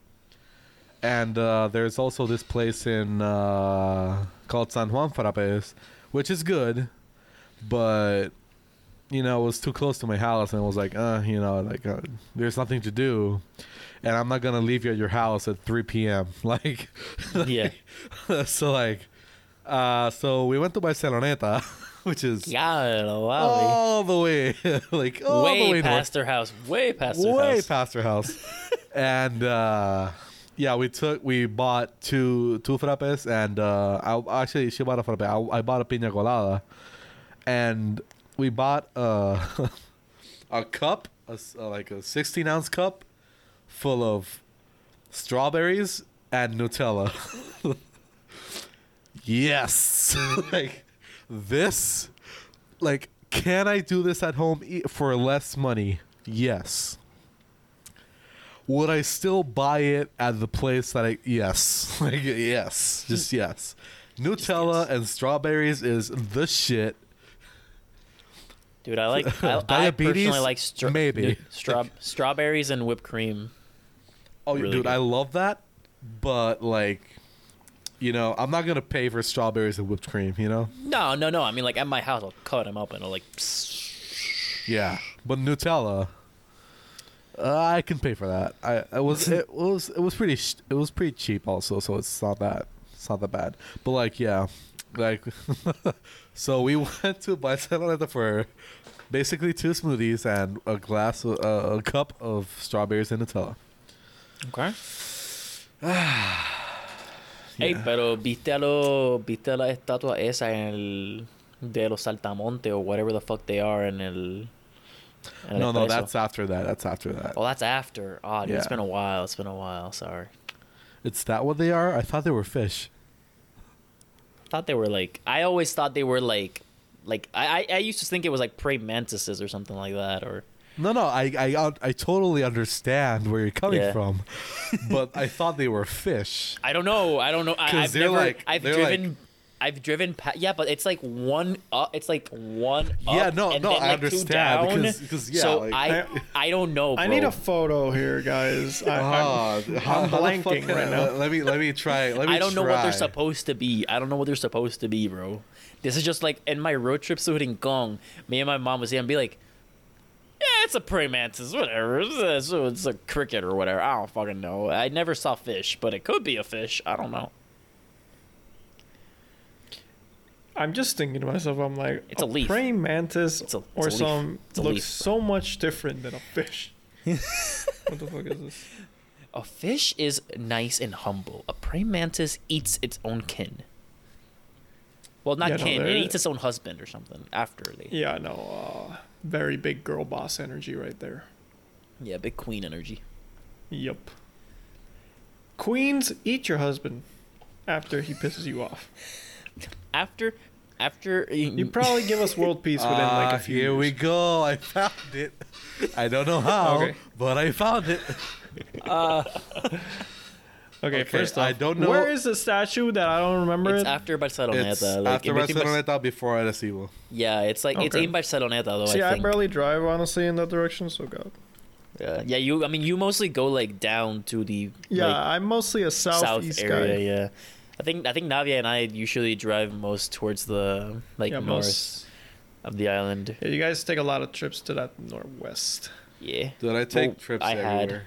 And uh, there's also this place in uh, called San Juan Frappes, which is good, but you know it was too close to my house, and I was like, uh, you know, like uh, there's nothing to do, and I'm not gonna leave you at your house at 3 p.m. Like, Yeah. so like, uh, so we went to Barceloneta, which is Yeah, all the way, like all the way way north past their house. Way past their way house. past her house. and uh, yeah, we took we bought two two frappes, and uh, I actually she bought a frappe. I, I bought a pina colada, and we bought uh, a cup, a like a sixteen ounce cup, full of strawberries and Nutella. yes, like this, like can I do this at home for less money? Yes. Would I still buy it at the place that I? Yes, like yes, just yes. Nutella and strawberries is the shit. Dude, I like. I, I personally like stra- Maybe. straw- strawberries and whipped cream. Oh, Really dude, good. I love that, but like, you know, I'm not gonna pay for strawberries and whipped cream. You know? No, no, no. I mean, like at my house, I'll cut them up and I'll like. Yeah, but Nutella, uh, I can pay for that. I, I was it was it was pretty sh- it was pretty cheap also, so it's not that it's not that bad. But like, yeah, like, so we went to Barcelona for basically two smoothies and a glass, uh, a cup of strawberries and Nutella. Okay. Ey, Yeah. pero viste a lo, viste a la estatua esa en el de los saltamontes or whatever the fuck they are en el. No, no, that's after that. That's after that. Well, that's after. Oh, dude, it's Yeah. been a while. It's been a while. Sorry. It's that what they are? I thought they were fish. I thought they were like. I always thought they were like, like I I, I used to think it was like praying mantises or something like that or. No, no, I, I, I totally understand where you're coming Yeah. from, but I thought they were fish. I don't know. I don't know. I, they're never. like- I've they're driven. like- I've driven. Pa- yeah, but it's like one. Up, it's like one. Up Yeah, no, and no, then, I like, two understand, down. because- because, yeah, so like- I, I don't know. I need a photo here, guys. I, Ah, I'm, how- I'm how the fuck blanking right now. Let me let me try. Let me I don't know what they're supposed to be. I don't know what they're supposed to be, bro. This is just like in my road trips to Rincon, me and my mom was say and be like, "Yeah, it's a praying mantis, whatever. It's a, it's a cricket or whatever. I don't fucking know. I never saw fish, but it could be a fish. I don't know. I'm just thinking to myself, I'm like, It's a leaf. praying mantis It's a- it's or a some looks leaf, so much different than a fish. what the fuck is this? A fish is nice and humble. A praying mantis eats its own kin. Well, not Yeah, no, kin. it eats its own husband or something after they. Yeah, no, uh, very big girl boss energy right there. Yeah, big queen energy. Yup. Queens, eat your husband after he pisses you off. After, after You probably give us world peace within like Ah, a few here years. we go. I found it. I don't know how, Okay. but I found it. Okay, Okay, first off, I don't know- where is the statue that I don't remember It's it? after Barceloneta. It's like, after in between Bar- Barceloneta, before Arecibo. Yeah, it's like it's Okay. in Barceloneta though. See, I I, barely drive honestly in that direction, so God. yeah, yeah. You, I mean, you mostly go like down to the Yeah, like, I'm mostly a south southeast area. guy. Yeah, I think I think Navia and I usually drive most towards the like yeah, north. most of the island. Yeah, you guys take a lot of trips to that northwest. Yeah, Dude, I take Well, trips I had- everywhere.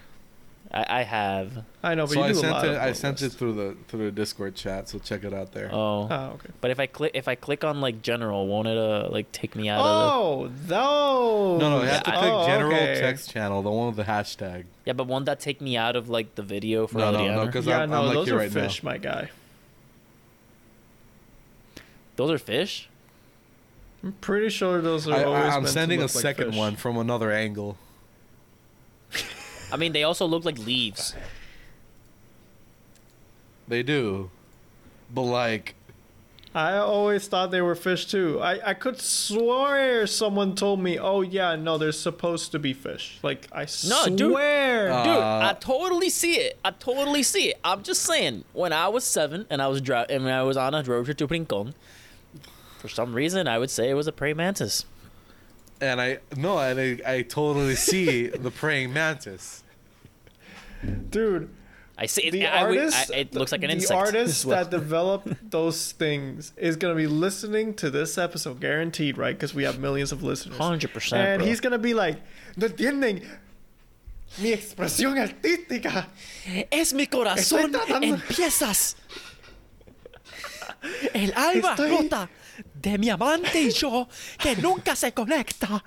I, I have. I know, but so you I do a sent lot it. of I sent it through the through the Discord chat. So check it out there. Oh, Oh, okay. but if I click if I click on like general, won't it uh like take me out of? Oh, those. no, no, you have to Yeah, click Oh, general okay. text channel, the one with the hashtag. Yeah, but won't that take me out of like the video for the other? No, no, no, Yeah, I'm- no, I'm like those you are right now. fish, my guy. Those are fish. I'm pretty sure those are I, always I, I'm meant to sending a like second fish. one from another angle. I mean, they also look like leaves. They do, but like, I always thought they were fish too. I, I could swear someone told me, oh yeah, no, they're supposed to be fish. Like I No, dude. swear. Uh, Dude, I totally see it. I totally see it. I'm just saying, when I was seven and I was driving, and I was on a road trip to Rincon, for some reason I would say it was a praying mantis. and I no, and I, I totally see the praying mantis. Dude, I see it. the I artist, I- it looks like an the insect. artist well. that developed those things is gonna be listening to this episode, guaranteed, right? Because we have millions of listeners. Hundred percent, And bro. he's gonna be like, no entienden mi expresión artística. Es mi corazón tratando- en piezas. El alma Estoy- rota de mi amante y yo que nunca se conecta.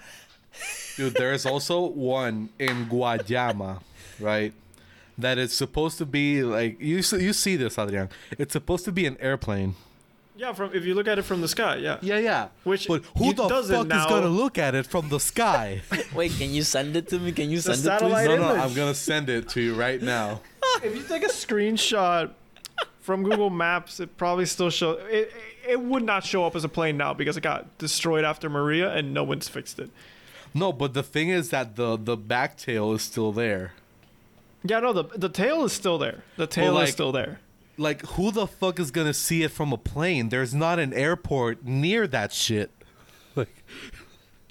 Dude, there is also one in Guayama, right? That is supposed to be like you. You see this, Adrian? It's supposed to be an airplane. Yeah, from if you look at it from the sky, yeah. Yeah, yeah. Which but who the does it fuck is now. gonna look at it from the sky? Wait, can you send it to me? Can you send it, satellite please? no, no, image. I'm gonna send it to you right now. if you take a screenshot from Google Maps, it probably still shows. it. It would not show up as a plane now because it got destroyed after Maria and no one's fixed it. No, but the thing is that the the back tail is still there. Yeah, no, the the tail is still there. The tail like- is still there. Like, who the fuck is gonna see it from a plane? There's not an airport near that shit. Like,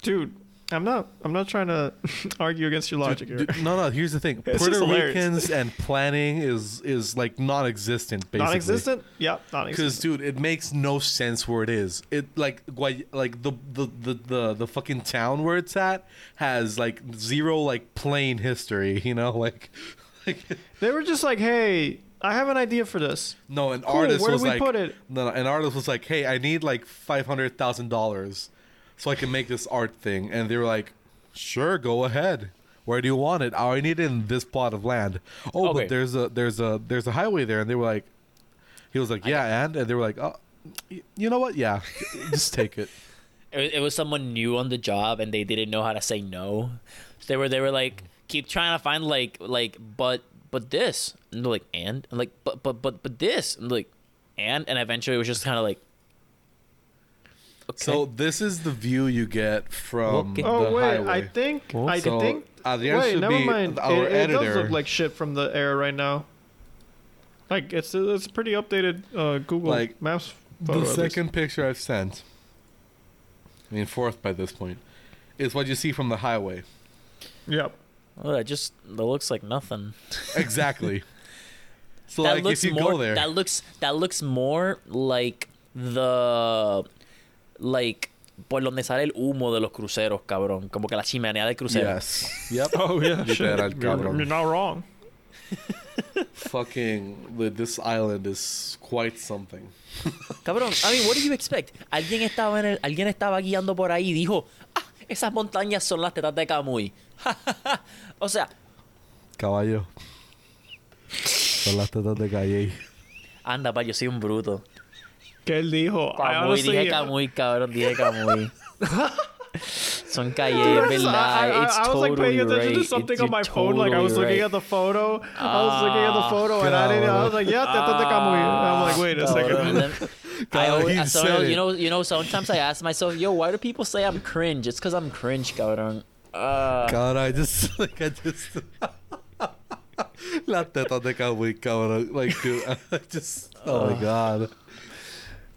Dude, I'm not I'm not trying to argue against your logic here. dude, no, no. Here's the thing: Puerto hilarious. Ricans and planning is is like non-existent, basically. Non-existent? Yeah, Because, non-existent. dude, it makes no sense where it is. It like Guay- like the, the the the the fucking town where it's at has like zero like plane history. You know, like like They were just like, "Hey, I have an idea for this." no, an Cool, artist where do we like put it? no, an artist was like, hey, I need like five hundred thousand dollars so I can make this art thing, and they were like, sure, go ahead. Where do you want it? Oh, I need it in this plot of land. Oh, Okay. but there's a there's a there's a highway there, and they were like, he was like, yeah, and and they were like, oh, you know what? Yeah, just take it. It, was someone new on the job and they didn't know how to say no. So they were they were like keep trying to find like like but but this and they're like and and like but but but but this and like and and eventually it was just kind of like okay. So this is the view you get from Okay. the Oh wait, highway. I think Well, I so think. Adrian wait, should never mind. our it, it does editor. look like shit from the air right now. Like it's a, it's a pretty updated uh, Google Like, Maps. Photo, the second picture I've sent, I mean fourth by this point, is what you see from the highway. Yep. oh, that just that looks like nothing. Exactly. so that like looks if you more go there, that looks that looks more like the like por donde sale el humo de los cruceros, cabrón, como que la chimenea del crucero. yes, yep. Oh yeah. Literal, You're, cabrón. you're not wrong. Fucking the- this island is quite something. Cabrón, I mean, what do you expect? Alguien estaba en el, alguien estaba guiando por ahí y dijo, ah, esas montañas son las tetas de Camuy. o sea, Caballo. Son las tetas de calle. anda, pa, yo soy un bruto. ¿Qué él dijo? I Camuy, honestly, dije Camuy, cabrón, dije Camuy. son calles, Dude, ¿verdad? I, I, It's I was like paying totally attention to right. something It's- on my you're phone. Like I was totally looking right. at the photo. I was looking at the Ah, photo, and I didn't. I was like, "Yeah, tetas de Camuy." And I'm like, "Wait a Cabrón, second. then- I God, always, he so, said you it. know, you know. Sometimes I ask myself, "Yo, why do people say I'm cringe?" It's because I'm cringe, cabrón. Uh, God, I just like I just. Las tetas de caballo, cabrón. Like, dude, I just. Oh my god.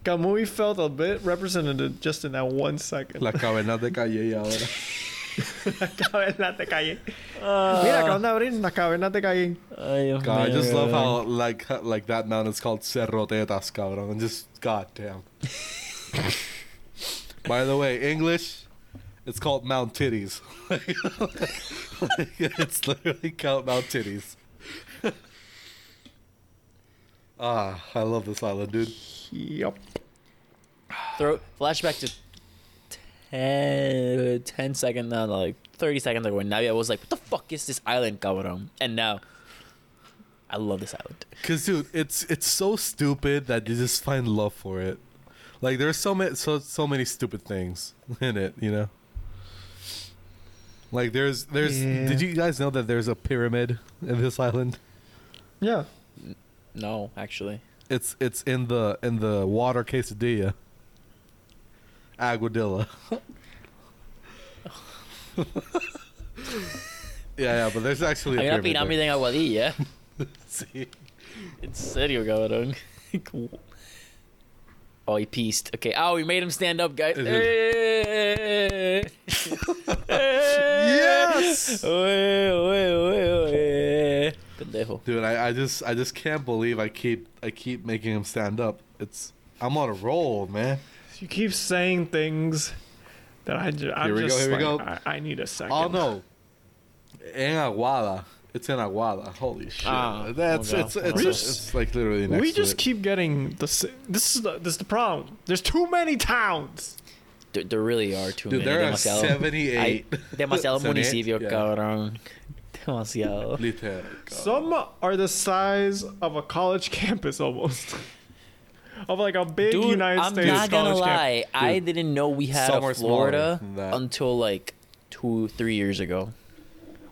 Camuy felt a bit represented just in that one second. Las cavernas de Cayey ahora. cavernas de Cayey. Ah. Mira, acaban de abrir las cavernas de Cayey. ay, Dios God, I just love how like like that mountain is called Cerro Tetas, cabrón. And just goddamn. By the way, English, it's called Mount Titties. it's literally called Mount Titties. Ah, I love this island, dude. Yep. Throw flashback to 10, 10 seconds now, like 30 seconds ago. And now I was like, what the fuck is this island, cabrón? And now, I love this island. Cause dude, it's it's so stupid that you just find love for it. Like there's so many so so many stupid things in it, you know. Like there's there's Yeah. did you guys know that there's a pyramid in this island? Yeah. No, actually. It's it's in the in the water quesadilla. Aguadilla. yeah, yeah, but there's actually a Hay una pirámide there. en Aguadilla. Sí. En serio, cabrón. oh, he pieced. Okay. Oh, we made him stand up, guys. Hey. Eh. Yes! Oye, oye, oye, oye. Pendejo. Dude, I, I just I just can't believe I keep I keep making him stand up. It's I'm on a roll, man. You keep saying things that I just. I'm Here we go, just here we go. I, I need a second. Oh no. in Aguada. It's in Aguada. Holy shit. Ah, That's okay. it's it's, We it's, just- like literally next we to just it. keep getting the. This is the, this is the problem. There's too many towns. There, there really are too Dude, many. there are demasiado. 78. Hay demasiado 78, municipio, yeah. cabrón. Demasiado. Literal. Some are the size of a college campus almost. of like a big Dude, United I'm States not gonna college campus. lie. I didn't know we had some a are smaller Florida than that. until like two, three years ago.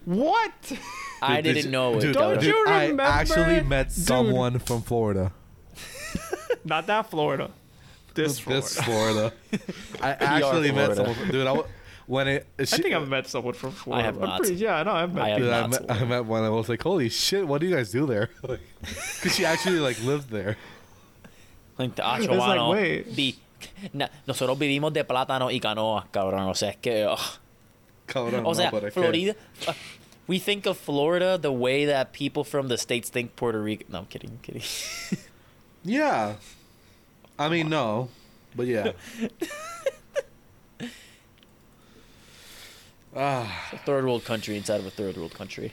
What? I Dude, did didn't know it. Dude, Don't cabrón. you I actually met Dude. someone from Florida. Not that Florida. This Florida. This Florida. I are actually met Florida. someone. From, dude, I, w- when it. I think I've met someone from Florida. I'm not. pretty- yeah, no, I've met. I have Dude, I met, I Florida. met one. I was like, "Holy shit! What do you guys do there?" Because she actually like lived there. Like the Acho, It's like, wait. vi- na- nosotros vivimos de plátano y canoas, cabrón. O sea, es que. ugh. Cabrón, O no, sea, but I can't. Florida. uh, we think of Florida the way that people from the states think Puerto Rico. No, I'm kidding. I'm kidding. Yeah. I mean, no, but yeah. ah, a third world country inside of a third world country.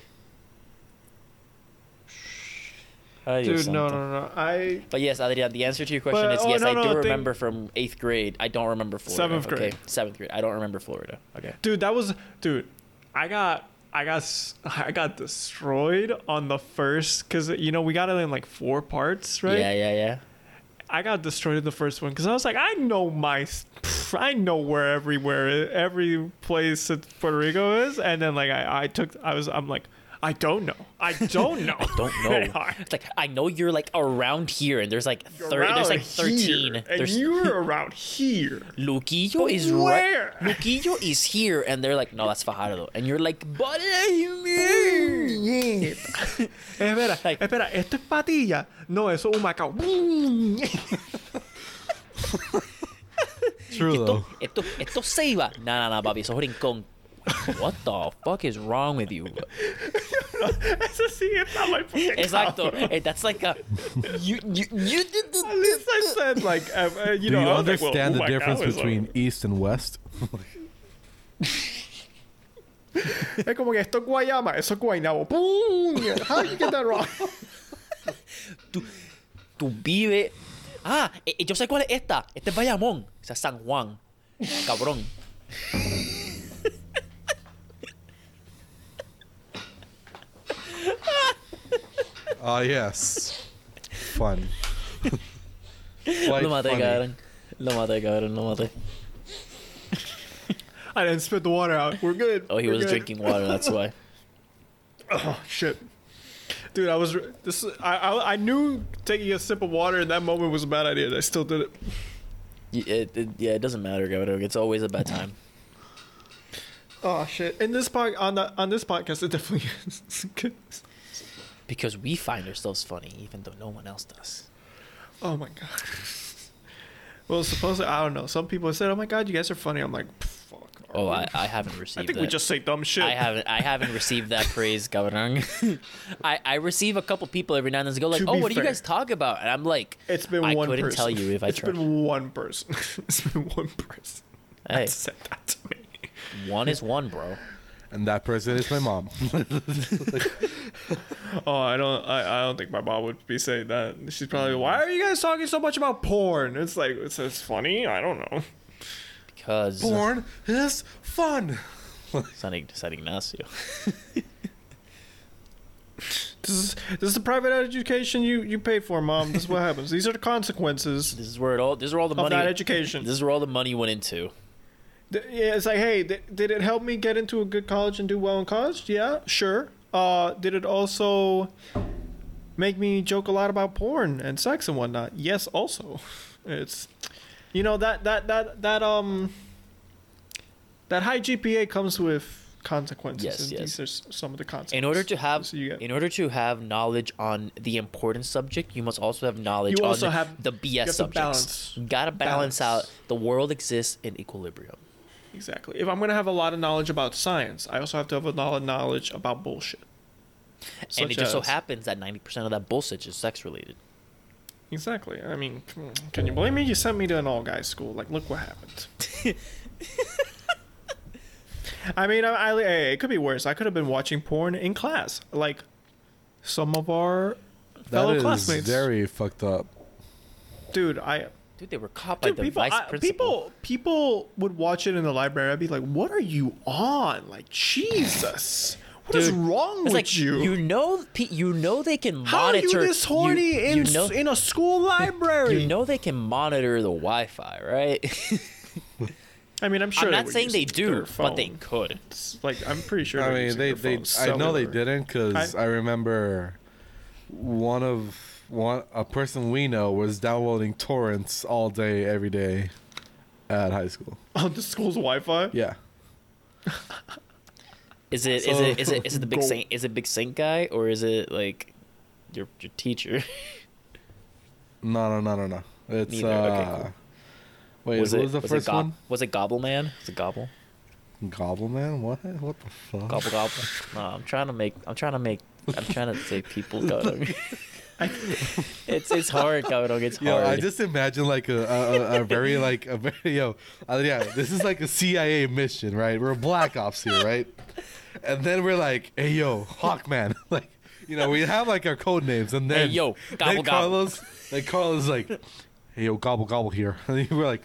Ay, Dude, no, no, no. I But yes, Adrian, the answer to your question But- is oh, yes, no, I do think- remember from eighth grade. I don't remember Florida. Seventh grade. Okay, seventh grade. I don't remember Florida. Okay. dude, that was dude. I got I got I got destroyed on the first because you know we got it in like four parts, right? Yeah, yeah, yeah. I got destroyed in the first one because I was like, I know my, I know where everywhere, every place in Puerto Rico is, and then like I, I took, I was, I'm like, I don't know, I don't know, I don't know. It's like I know you're like around here, and there's like You're thir- there's like thirteen. here, and There's you're around here. Luquillo is Where? right. Luquillo is here, and they're like, no, that's Fajardo, and you're like, but you mean? Eh, espera, Like- espera, esto es patilla. No, eso es Humacao. true Esto, though. esto, esto se iba. Nah, nah, nah, papi, eso es rincón. What the fuck is wrong with you? Eso sí está my fucking Exacto. cabrón. Eh, That's like a you you you did the At least I said like, uh, uh, you Do know, you I was like, well, understand oh the my difference God, it's between east and west? like- es como que esto es Guayama, eso es Guaynabo. Boom! How did you get that wrong? tú vive. Ah, eh, eh, yo sé cuál es esta. Este es Bayamón. O sea, San Juan. Cabrón. Ah, yes. Fun. Quite Lo maté, funny. cabrón. Lo maté, cabrón. Lo maté. I didn't spit the water out. We're good. Oh, he We're was good. drinking water. That's why. Oh shit, dude! I was this. I, I I knew taking a sip of water in that moment was a bad idea. and I still did it. Y- It, it, yeah, it doesn't matter, cabrón. It's always a bad time. Oh shit! In this pod, on the on this podcast, it definitely is. Because we find ourselves funny, even though no one else does. oh my god. Well, supposedly I don't know. Some people said, "Oh my god, you guys are funny." I'm like, "Fuck." Oh. I, I haven't received I think that. we just say dumb shit. I haven't I haven't received that praise, cabrón. I, I receive a couple people every now and then go like, To "Oh, what do you guys talk about?" And I'm like, It's been I one couldn't person. tell you if I It's tried. been one person. it's been one person. Hey, Said that to me. One is one, bro. And that person is my mom. Oh, I don't. I, I don't think my mom would be saying that. She's probably. Why are you guys talking so much about porn? It's like it's, it's funny. I don't know. Because Porn is fun. San, San Ignacio. This is this is the private education you you pay for, mom. This is what happens. These are the consequences This is where it all. This is where all the money. that education. This is where all the money went into. Yeah, it's like, hey, th- did it help me get into a good college and do well in college? Yeah, sure. Uh, did it also make me joke a lot about porn and sex and whatnot? Yes, also. It's, you know that that that that um. That high GPA comes with consequences. Yes, and yes. These are some of the consequences. In order to have, So you get- in order to have knowledge on the important subject, you must also have knowledge You on also the, have- the BS you have to subjects. balance. You gotta balance, Balance. out. The world exists in equilibrium. Exactly. If I'm gonna have a lot of knowledge about science, I also have to have a lot of knowledge about bullshit. and it Such just so as- happens that ninety percent of that bullshit is sex related. Exactly. I mean, can you blame me? You sent me to an all guys school. Like, look what happened. I mean, I, I, it could be worse. I could have been watching porn in class, like some of our fellow That is classmates. very fucked up. Dude, I Dude, they were caught by dude, the people, vice I, principal. people, people would watch it in the library. I'd be like, "What are you on? Like, Jesus, what is Dude, wrong with like you? you know, you know they can monitor. How are monitor. you this horny you, in you know, in a school library? you know they can monitor the Wi-Fi, right? I mean, I'm sure. I'm not were saying they do, but they could. It's like I'm pretty sure. I mean, using they, they. I know they didn't because I- I, remember one of one a person we know was downloading torrents all day, every day, at high school. on the school's Wi-Fi. Yeah, Is it is So- it is it is it the big Go- saint is it big saint guy or is it like your your teacher? no, no, no, no, no. It's Neither. uh. Okay, cool. Wait, was what it was the was first it Gob- one? Was it Gobble Man? Was it Gobble? Gobble Man? What? What the fuck? Gobble Gobble? No, I'm trying to make. I'm trying to make. I'm trying to say people go. It's it's hard, Gabadog. It's Yo, hard. I just imagine like a a, a, a very like a very yo, uh, yeah. This is like a CIA mission, right? We're black ops here, right? And then we're like, hey yo, Hawkman, like, you know, we have like our code names, and then Hey, yo, then gobble, gobble. Carlos, like Carlos, like, hey yo, gobble gobble here, and we're like,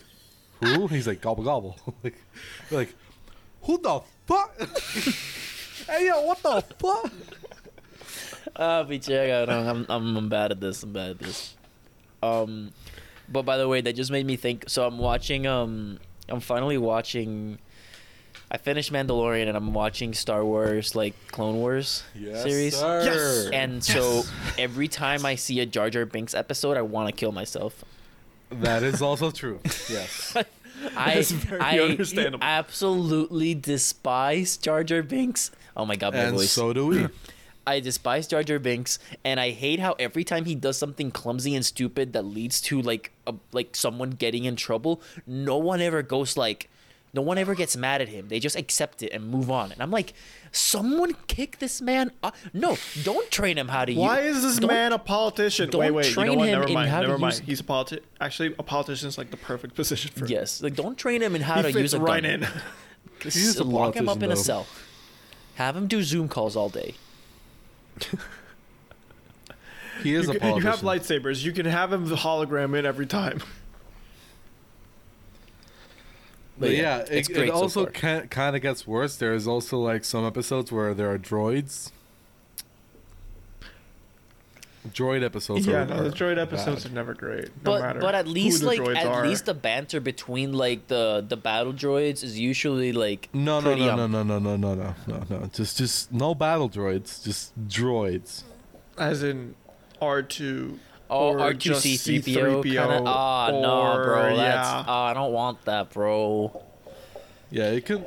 who? He's like gobble gobble, like, we're like, who the fuck? hey yo, what the fuck? Ah, bicha, I'm, I'm I'm bad at this. I'm bad at this. Um, but by the way, that just made me think. So I'm watching. Um, I'm finally watching. I finished Mandalorian and I'm watching Star Wars, like Clone Wars series. sir. Yes. And so every time I see a Jar Jar Binks episode, I want to kill myself. that is also true. Yes. I That's very I understandable. absolutely despise Jar Jar Binks. Oh my god, my and voice. so do we. I despise Jar Jar Binks, and I hate how every time he does something clumsy and stupid that leads to like a, like someone getting in trouble, no one ever goes like, no one ever gets mad at him. They just accept it and move on. And I'm like, someone kick this man. Up. No, don't train him how to. Why use, is this don't- man a politician? don't Wait, wait. You know what? Never in mind. Never mind. use- He's a politi- Actually, a politician is like the perfect position for him. Yes, like don't train him in how he to fits use a right gun. in. He's a lock him up politician, in a cell. Have him do Zoom calls all day. He is You, a can- you have lightsabers. You can have him the hologram in every time. But But yeah, it's it, great it also far. can, kind of gets worse. There's also like some episodes where there are droids. Droid episodes. Yeah, are, no, the droid episodes bad. are never great. No but matter but at least like at are. least the banter between like the the battle droids is usually like No, no, no, no, no, no, no, no, no, no, no. Just, just no battle droids. Just droids. as in R two. Oh, R two just C three PO kind of. Ah, no, bro. That's yeah. ah, I don't want that, bro. Yeah, it can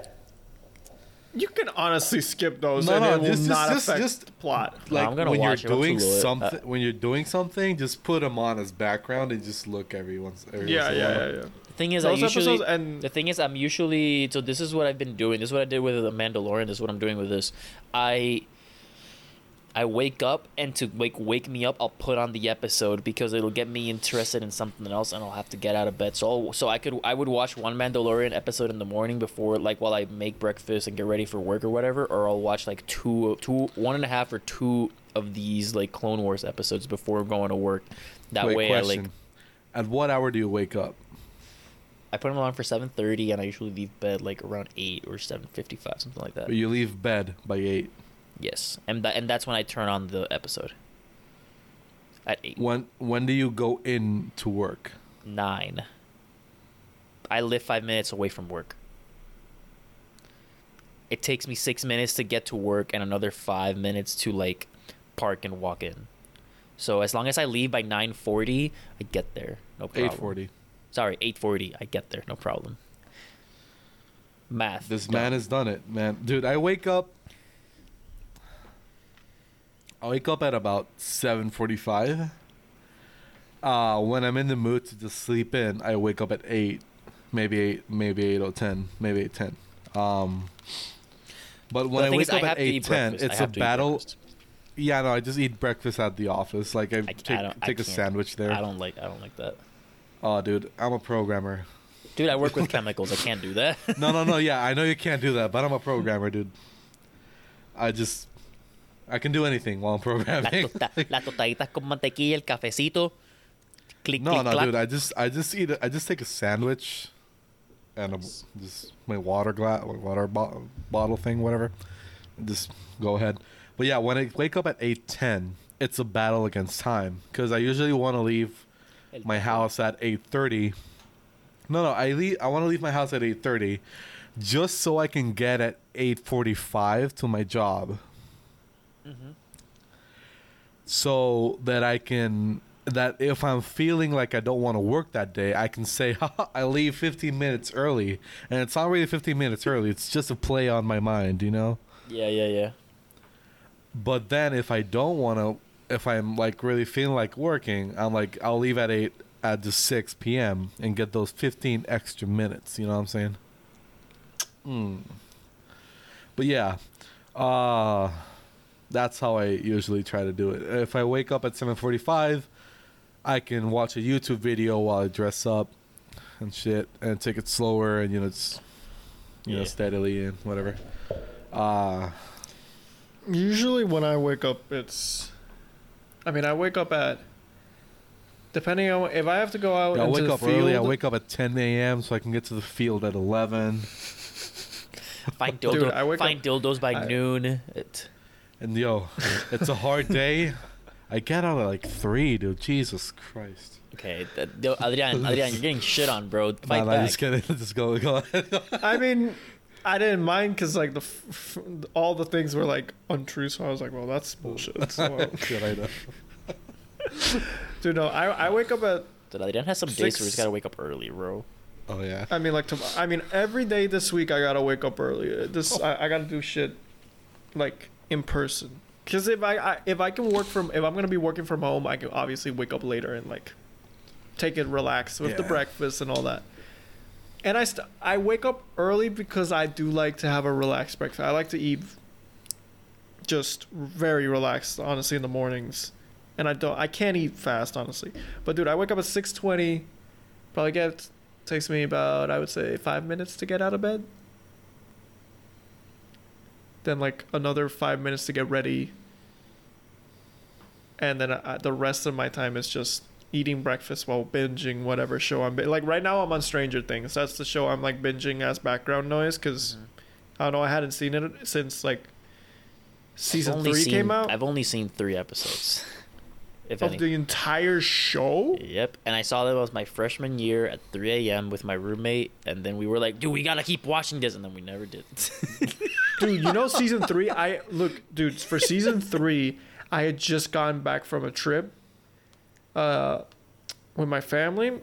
You can honestly skip those, No, and no, it will just- not just- affect just- the plot. like I'm gonna when watch it. you're doing something. Uh, when you're doing something, just put them on as background and just look every once. Every Yeah, once in a yeah, while. yeah, yeah. The thing is, I usually and the thing is, I'm usually so. This is what I've been doing. This is what I did with the Mandalorian. This is what I'm doing with this. I I wake up and to wake wake me up, I'll put on the episode because it'll get me interested in something else, and I'll have to get out of bed. So I'll, so I could I would watch one Mandalorian episode in the morning before like while I make breakfast and get ready for work or whatever, or I'll watch like two two one and a half or two of these like Clone Wars episodes before going to work. That Wait, way question. I like At what hour do you wake up? I put them on for seven thirty, and I usually leave bed like around eight or seven fifty five, something like that. But You leave bed by eight. Yes, and that and that's when I turn on the episode. At eight When when do you go in to work? nine. I live five minutes away from work. It takes me six minutes to get to work and another five minutes to like park and walk in. So as long as I leave by nine forty, I get there. No problem. Eight forty. Sorry, eight forty. I get there. No problem. Math. This done. man has done it, man. Dude, I wake up. I wake up at about seven forty-five. Uh, when I'm in the mood to just sleep in, I wake up at eight, maybe eight, maybe eight or ten, maybe eight ten. Um, but when I wake up have at eight ten, it's a have to eat battle. Yeah, no, I just eat breakfast at the office. Like I, I, take, I take a sandwich there. I don't like. I don't like that. Oh, dude, I'm a programmer. Dude, I work with chemicals. I can't do that. No, no, no. Yeah, I know you can't do that, but I'm a programmer, dude. I just, I can do anything while I'm Las, tota- programming. tota- las tostaditas con mantequilla, el cafecito. Click, no, click, no, clack. dude. I just, I just eat. A, I just take a sandwich, and a, just my water glass, water bo- bottle thing, whatever. Just go ahead. But yeah, when I wake up at eight ten, it's a battle against time because I usually want to leave my house at 8:30. No, no, I leave I want to leave my house at 8:30 just so I can get at 8:45 to my job. So that I can that if I'm feeling like I don't want to work that day, I can say I leave 15 minutes early, and it's not really 15 minutes early. It's just a play on my mind, you know. Yeah, yeah, yeah. But then if I don't want to, if I'm like really feeling like working, I'm like I'll leave at eight at the six p.m. and get those fifteen extra minutes. You know what I'm saying? Mm. But yeah, uh, that's how I usually try to do it. If I wake up at seven forty-five, I can watch a YouTube video while I dress up and shit, and take it slower and you know it's you know steadily and whatever. Uh Usually when I wake up, it's. I mean, I wake up at. Depending on if I have to go out Yeah, I wake the up field, early. I wake up at 10 a.m. so I can get to the field at 11. Find Dude, dildo, I wake find up- dildos by I- noon. It, And yo, it's a hard day. I get out at like three, dude. Jesus Christ. okay, th- yo, Adrian, Adrian, you're getting shit on, bro. Fight nah, nah, back. just kidding. Just go, go ahead. I mean, I didn't mind because like the f- f- all the things were like untrue, so I was like, well, that's bullshit. So, Shit, I know. dude, no, I I wake up at. Dude, Adrian has some days where he's gotta wake up early, bro. Oh yeah. I mean, like, tom- I mean, every day this week I gotta wake up early. This oh. I, I gotta do shit, like in person. Cause if I, I if I can work from if I'm gonna be working from home, I can obviously wake up later and like take it relaxed with the breakfast and all that. And I st- I wake up early because I do like to have a relaxed breakfast. I like to eat just very relaxed, honestly, in the mornings. And I don't I can't eat fast, honestly. But dude, I wake up at six twenty. Probably get takes me about I would say five minutes to get out of bed. Then like another five minutes to get ready. And then uh, the rest of my time is just eating breakfast while binging whatever show I'm like right now I'm on Stranger Things. That's the show I'm like binging as background noise because I don't know I hadn't seen it since like season three seen, came out I've only seen three episodes. If of any. the entire show. Yep, and I saw that it was my freshman year at 3 a.m. with my roommate, and then we were like, "Dude, we gotta keep watching this," and then we never did. dude you know season three i look dude for season three i had just gotten back from a trip uh with my family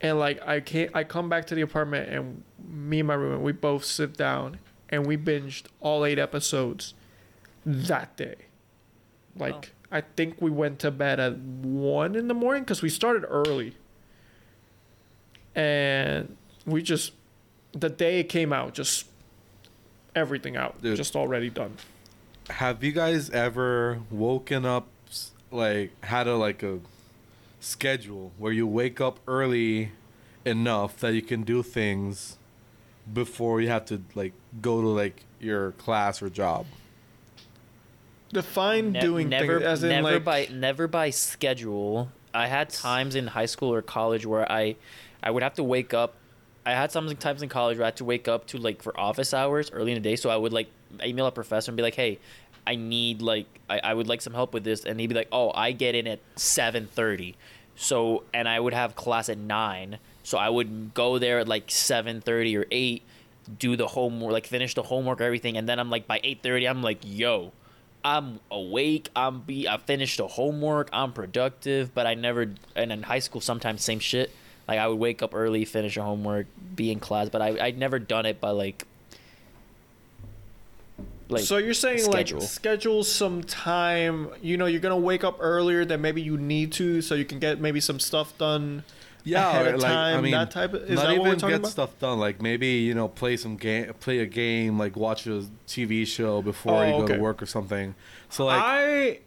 and like i can't i come back to the apartment and me and my roommate we both sit down and we binged all eight episodes that day like i think we went to bed at one in the morning because we started early and we just the day it came out just everything out Dude. just already done have you guys ever woken up like had a like a schedule where you wake up early enough that you can do things before you have to like go to like your class or job? Define Ne- doing never, things as in never like by never by schedule. I had times in high school or college where I, I would have to wake up. I had some times in college where I had to wake up to like for office hours early in the day. So I would like email a professor and be like, "Hey, I need like I, I would like some help with this," and he'd be like, "Oh, I get in at seven thirty. So and I would have class at nine. So I would go there at like seven thirty or eight, do the homework, like finish the homework, everything, and then I'm like by eight thirty, I'm like, "Yo." I'm awake. I'm be. I finished the homework. I'm productive. But I never. And in high school, sometimes same shit. Like I would wake up early, finish the homework, be in class. But I I'd never done it by like. Like so you're saying schedule. like schedule some time. You know, you're gonna wake up earlier than maybe you need to, so you can get maybe some stuff done. Ahead of time, that type of- is not that what we're even talking get about? stuff done. Like maybe you know, play some game, play a game, like watch a TV show before Oh, you go okay. to work or something. So like, I,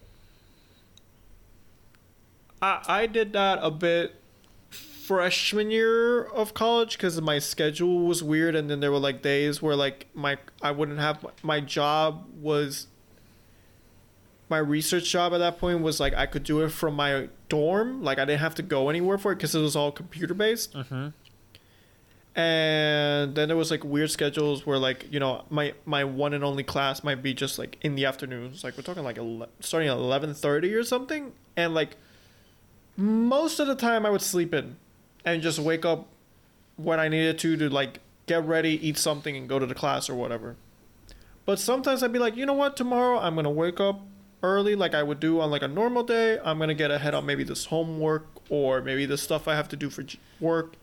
I I did that a bit freshman year of college because my schedule was weird, and then there were like days where like my I wouldn't have my job was my research job at that point was like I could do it from my dorm, like I didn't have to go anywhere for it because it was all computer based. hmm and then there was like weird schedules where like you know my my one and only class might be just like in the afternoons. Like we're talking like ele- starting at 11:30 or something. And like most of the time I would sleep in and just wake up when I needed to to like get ready eat something and go to the class or whatever. But sometimes I'd be like you know what? Tomorrow I'm to wake up early like I would do on like a normal day I'm going to get ahead on maybe this homework or maybe the stuff I have to do for work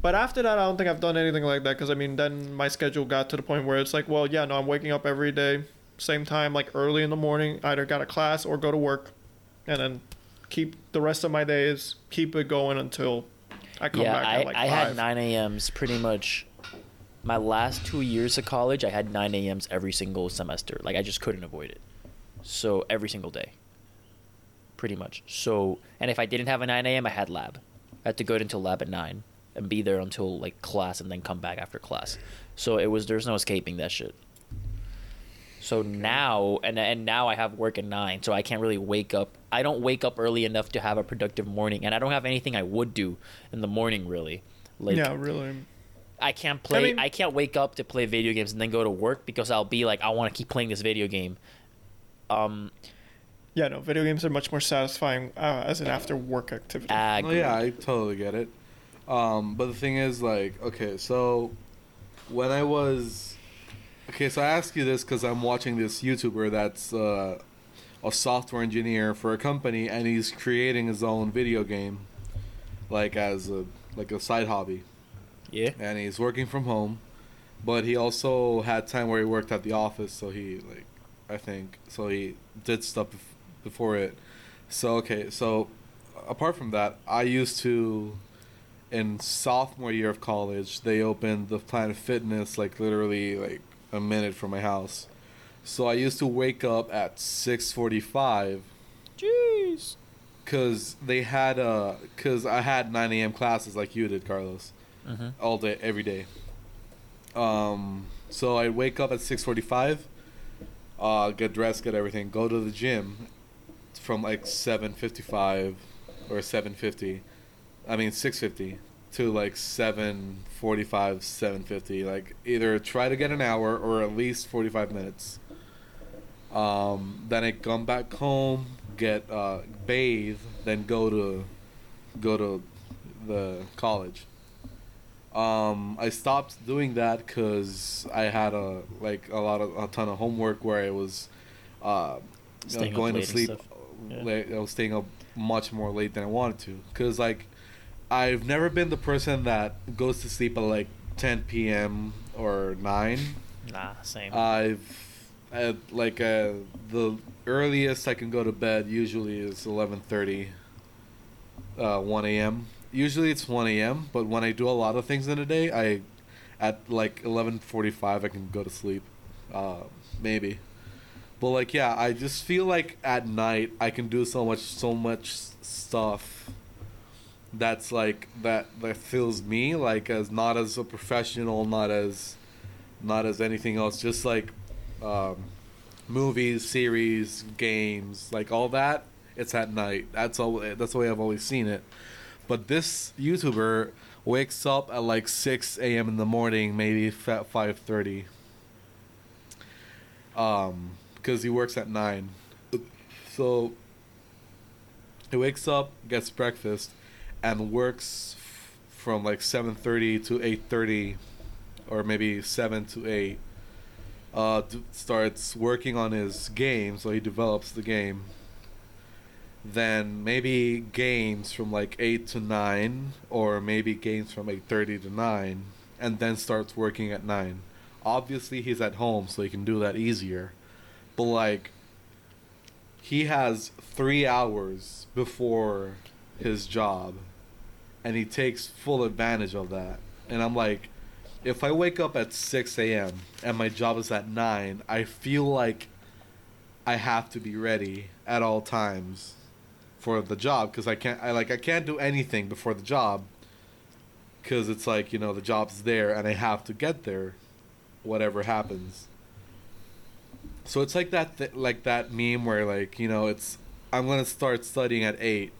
but after that, I don't think I've done anything like that because I mean, then my schedule got to the point where it's like, well, yeah, no, I'm waking up every day, same time, like early in the morning, either got a class or go to work, and then keep the rest of my days, keep it going until I come Yeah, back I, at like I had 9 a.m.s pretty much. My last two years of college, I had 9 a.m.s every single semester. Like I just couldn't avoid it. So every single day. Pretty much. So and if I didn't have a 9 a.m., I had lab. I had to go until lab at 9 and be there until like class and then come back after class. So it was there's no escaping that shit. So now and and now I have work at 9, so I can't really wake up. I don't wake up early enough to have a productive morning and I don't have anything I would do in the morning really. Like yeah, really. I can't play. I, mean- can't wake up to play video games and then go to work because I'll be like, I want to keep playing this video game. Um, Yeah, no, video games are much more satisfying uh, as an after work activity. ag- Oh yeah, I totally get it. Um, but the thing is, like, okay, so when I was, okay, so I ask you this because I'm watching this YouTuber that's uh, a software engineer for a company, and he's creating his own video game, like as a like a side hobby, yeah. and he's working from home, but he also had time where he worked at the office, so he like, I think, so he did stuff before it. So okay, so apart from that, I used to in sophomore year of college, they opened the Planet Fitness like literally like a minute from my house. So I used to wake up at 6:45 Jeez. cuz they had uh cuz I had 9 a.m. classes like you did, Carlos, Mm-hmm. all day every day. Um so I'd wake up at 6:45 uh get dressed, get everything, go to the gym from like 7:55 or 7:50 I mean 650 to like 745 750 like either try to get an hour or at least 45 minutes. Um, then I come back home get uh, bathe then go to go to the college um, I stopped doing that because I had a like a lot of a ton of homework where I was uh, you know, going to sleep. Yeah. late. I was staying up much more late than I wanted to because like I've never been the person that goes to sleep at like 10 p.m. or 9. Nah, same. I've at like uh, the earliest I can go to bed usually is 11:30 uh 1 a.m. Usually it's 1 a.m., but when I do a lot of things in a day, I at like 11:45 I can go to sleep. Uh maybe. But like, yeah, I just feel like at night I can do so much, so much stuff. That's like that that fills me like as not as a professional, not as, not as anything else. Just like, um, movies, series, games, like all that. It's at night. That's all. That's the way I've always seen it. But this YouTuber wakes up at like six a.m. in the morning, maybe at five thirty um, because he works at nine. So he wakes up, gets breakfast, and works f- from like seven thirty to eight thirty, or maybe seven to eight. Uh, d- starts working on his game, so he develops the game. Then maybe games from like eight to nine, or maybe games from eight thirty to nine, and then starts working at nine. Obviously he's at home so he can do that easier. But like he has three hours before his job and he takes full advantage of that. And i'm like if i wake up at 6 a.m and my job is at 9 i feel like i have to be ready at all times for the job because i can't i like i can't do anything before the job because it's like you know the job's there and i have to get there whatever happens. So it's like that th- like that meme where like, you know, it's I'm going to start studying at 8.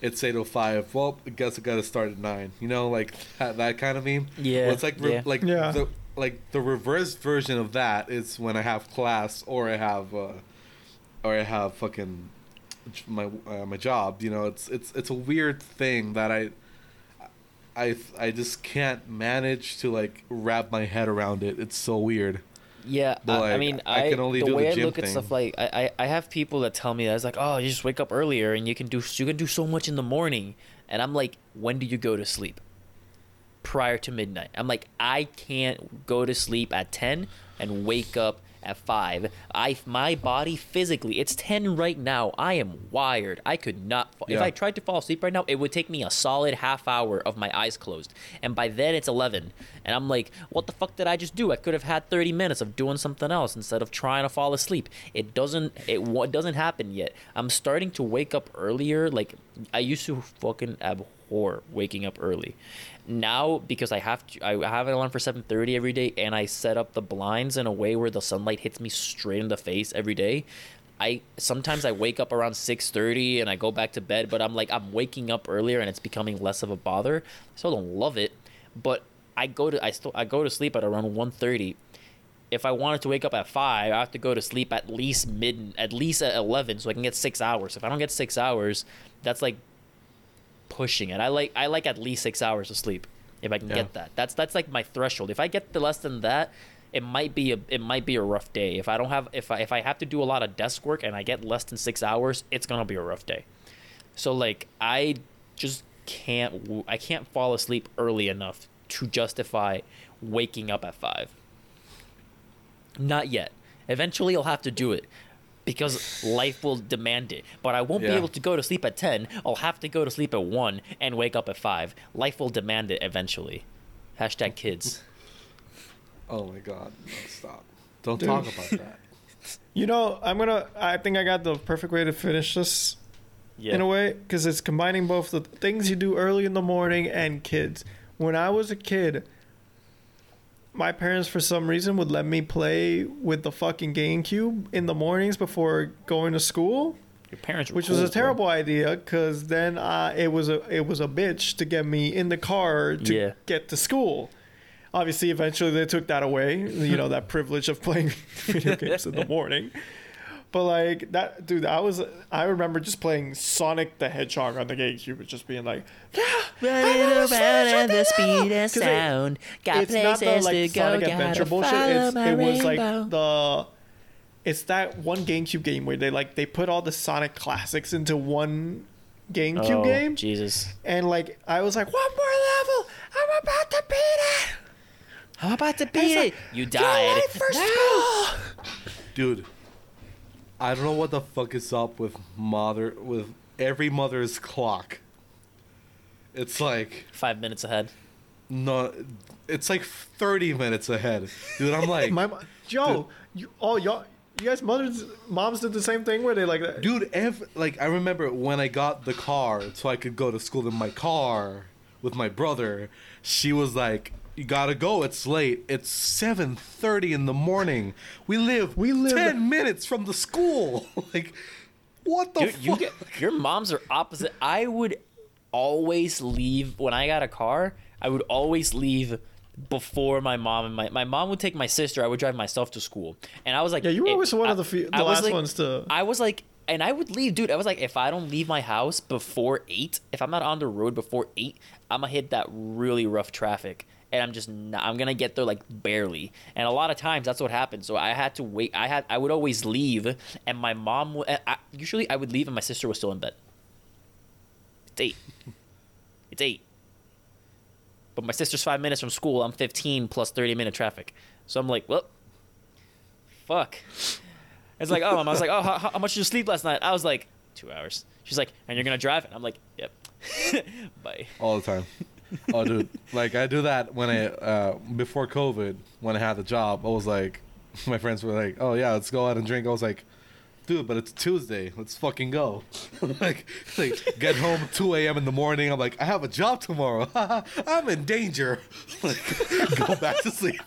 It's 8:05. Well, I guess I got to start at 9. You know, like that, that kind of meme. Yeah, Well, it's like re- yeah. like Yeah. the like the reverse version of that is when I have class or I have uh or I have fucking j- my uh, my job, you know, it's it's it's a weird thing that I I I just can't manage to like wrap my head around it. It's so weird. Yeah, But, I, I mean, I I, can only the do the way I gym look at stuff like I, I, I have people that tell me that it's like, oh, you just wake up earlier and you can do you can do so much in the morning, and I'm like, when do you go to sleep? Prior to midnight, I'm like, I can't go to sleep at ten and wake up at five. I my body physically, it's ten right now. I am wired. I could not. fa- If I tried to fall asleep right now, it would take me a solid half hour of my eyes closed, and by then it's eleven, and I'm like, what the fuck did I just do? I could have had thirty minutes of doing something else instead of trying to fall asleep. It doesn't. It it doesn't happen yet. I'm starting to wake up earlier. Like I used to fucking abhor waking up early. Now because I have to, I have an alarm for seven thirty every day, and I set up the blinds in a way where the sunlight hits me straight in the face every day. I sometimes I wake up around 6:30 and I go back to bed, but I'm like I'm waking up earlier and it's becoming less of a bother. I still don't love it, but I go to I still I go to sleep at around 1:30. If I wanted to wake up at 5, I have to go to sleep at least mid at least at 11 so I can get 6 hours. If I don't get 6 hours, that's like pushing it. I like I like at least 6 hours of sleep if I can Yeah. get that. That's that's like my threshold. If I get the less than that, it might be a it might be a rough day. If I don't have if I if I have to do a lot of desk work and I get less than 6 hours, it's going to be a rough day. So like I just can't I can't fall asleep early enough to justify waking up at 5. Not yet. Eventually I'll have to do it because life will demand it. But I won't be able to go to sleep at 10. I'll have to go to sleep at 1 and wake up at 5. Life will demand it eventually. Hashtag kids. Oh my god. No, stop. Don't Dude. talk about that. You know, I'm gonna. I think I got the perfect way to finish this Yeah. in a way because it's combining both the things you do early in the morning and kids. When I was a kid, my parents for some reason would let me play with the fucking GameCube in the mornings before going to school, Your parents which was cool, a bro. terrible idea because then uh, it was a it was a bitch to get me in the car to Yeah. get to school. Obviously, eventually they took that away. You know that privilege of playing video games in the morning. But like that, dude, I was I remember just playing Sonic the Hedgehog on the GameCube, just being like, yeah, Running around at the speed of 'Cause it- Got it's not the like go. Sonic Gotta Adventure bullshit. It's, my it was like the, it's that one GameCube game where they like they put all the Sonic classics into one GameCube oh, game, Jesus. and like I was like, one more level, I'm about to beat it. I'm about to beat it. like, You died. ready for. Dude, I don't know what the fuck is up with mother with every mother's clock. It's like Five minutes ahead. no, it's like thirty minutes ahead, dude. I'm like, My mo- Joe, you oh y'all You guys, mothers, moms did the same thing where they like that. Dude, ev- like I remember when I got the car so I could go to school in my car with my brother. She was like, "You gotta go. It's late. It's seven thirty in the morning. We live We live- ten minutes from the school. like, what the Dude, fuck? you get your moms are opposite. I would always leave when I got a car. I would always leave before my mom and my my mom would take my sister. I would drive myself to school, and I was like, Yeah, you were always one I- of the, fe- the I last like- ones to. I was like, and I would leave, dude. I was like, if I don't leave my house before eight, if I'm not on the road before eight, I'm gonna hit that really rough traffic, and I'm just not, I'm gonna get there like barely. And a lot of times that's what happened. So I had to wait. I had I would always leave, and my mom usually I would leave, and my sister was still in bed. It's eight. It's eight. But my sister's five minutes from school. I'm 15 plus 30 minute traffic. So I'm like, well, fuck. It's like, oh, I was like, oh, how, how much did you sleep last night? I was like, two hours. She's like, and you're gonna drive? And I'm like, yep. Bye. all the time. Oh, dude, like I do that when I uh, before COVID when I had the job. I was like, my friends were like, "Oh yeah, let's go out and drink." I was like, "Dude, but it's Tuesday. Let's fucking go." like, like get home 2 a.m. in the morning. I'm like, I have a job tomorrow. I'm in danger. like, go back to sleep.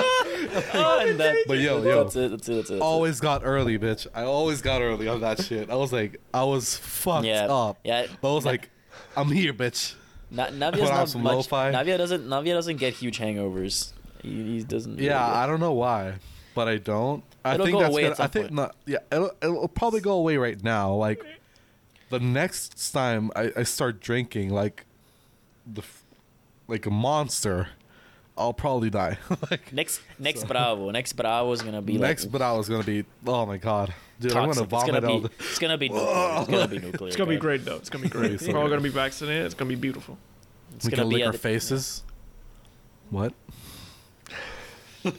Oh, that, But yo, yo. that's it. That's it. That's it. That's always got early, bitch. I always got early on that shit. I was like, I was fucked Yeah, up. yeah. But I was like, I'm here, bitch. Na- Navia's not some much. lo-fi. Navia doesn't. Navia doesn't get huge hangovers. He, he doesn't. Yeah, I don't know why, but I don't. I It'll think go that's away gonna, I think point. not. Yeah, it'll, it'll probably go away right now. Like the next time I, I start drinking, like the like a monster, I'll probably die. like Next, next Bravo. Next Bravo is gonna be next, like but I was gonna be. Oh my god, dude, I'm gonna It's gonna all be. the. It's gonna be. Nuclear. It's gonna be nuclear. it's gonna be okay? great though. It's gonna be great. so We're all gonna be vaccinated. It's gonna be beautiful. It's we gonna can be lick our the- faces. What?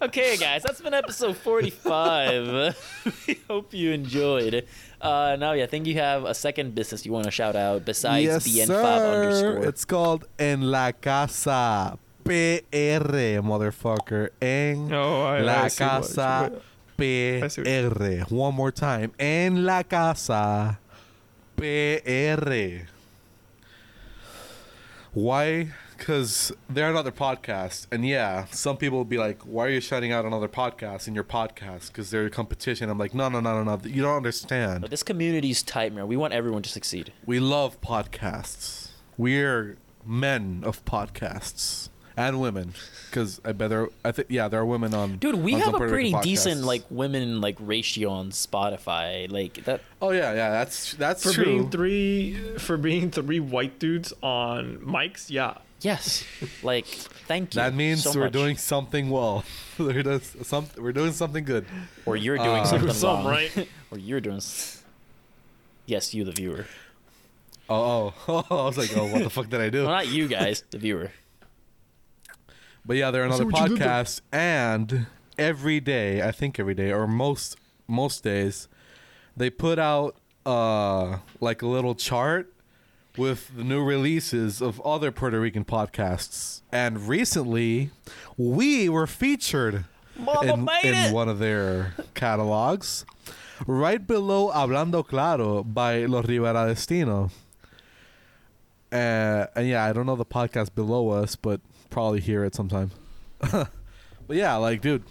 Okay, guys, that's been episode 45. we hope you enjoyed. Uh, now, yeah, I think you have a second business you want to shout out besides yes, BN5 sir. underscore. It's called En La Casa PR, motherfucker. En Oh, I, La I see what- Casa I see what- PR. One more time. En La Casa PR. Why? Because they're another podcast. And yeah, some people will be like, why are you shutting out another podcast in your podcast? Because they're a competition. I'm like, no, no, no, no, no. You don't understand. But this community's tight, man. We want everyone to succeed. We love podcasts. We're men of podcasts and women, because I bet there. I think yeah, there are women on. Dude, we on have a pretty Rican decent like women like ratio on Spotify. Like that. Oh yeah, yeah. That's that's For true. being three, for being three white dudes on mics, yeah. Yes. like, thank you. that means so we're much. doing something well. we're, doing some, we're doing something good. or you're doing Uh, something Some, wrong, right? or you're doing. s- Yes, you, the viewer. Oh, oh, I was like, oh, what the fuck did I do? Well, not you guys, the viewer. But yeah, they're another what you did there. podcast, and every day, I think every day or most most days, they put out uh like a little chart with the new releases of other Puerto Rican podcasts. And recently, we were featured Mama in, in one of their catalogs, right below "Hablando Claro" by Los Rivera Destino. Uh, and yeah, I don't know the podcast below us, but probably hear it sometime. but yeah, like, dude,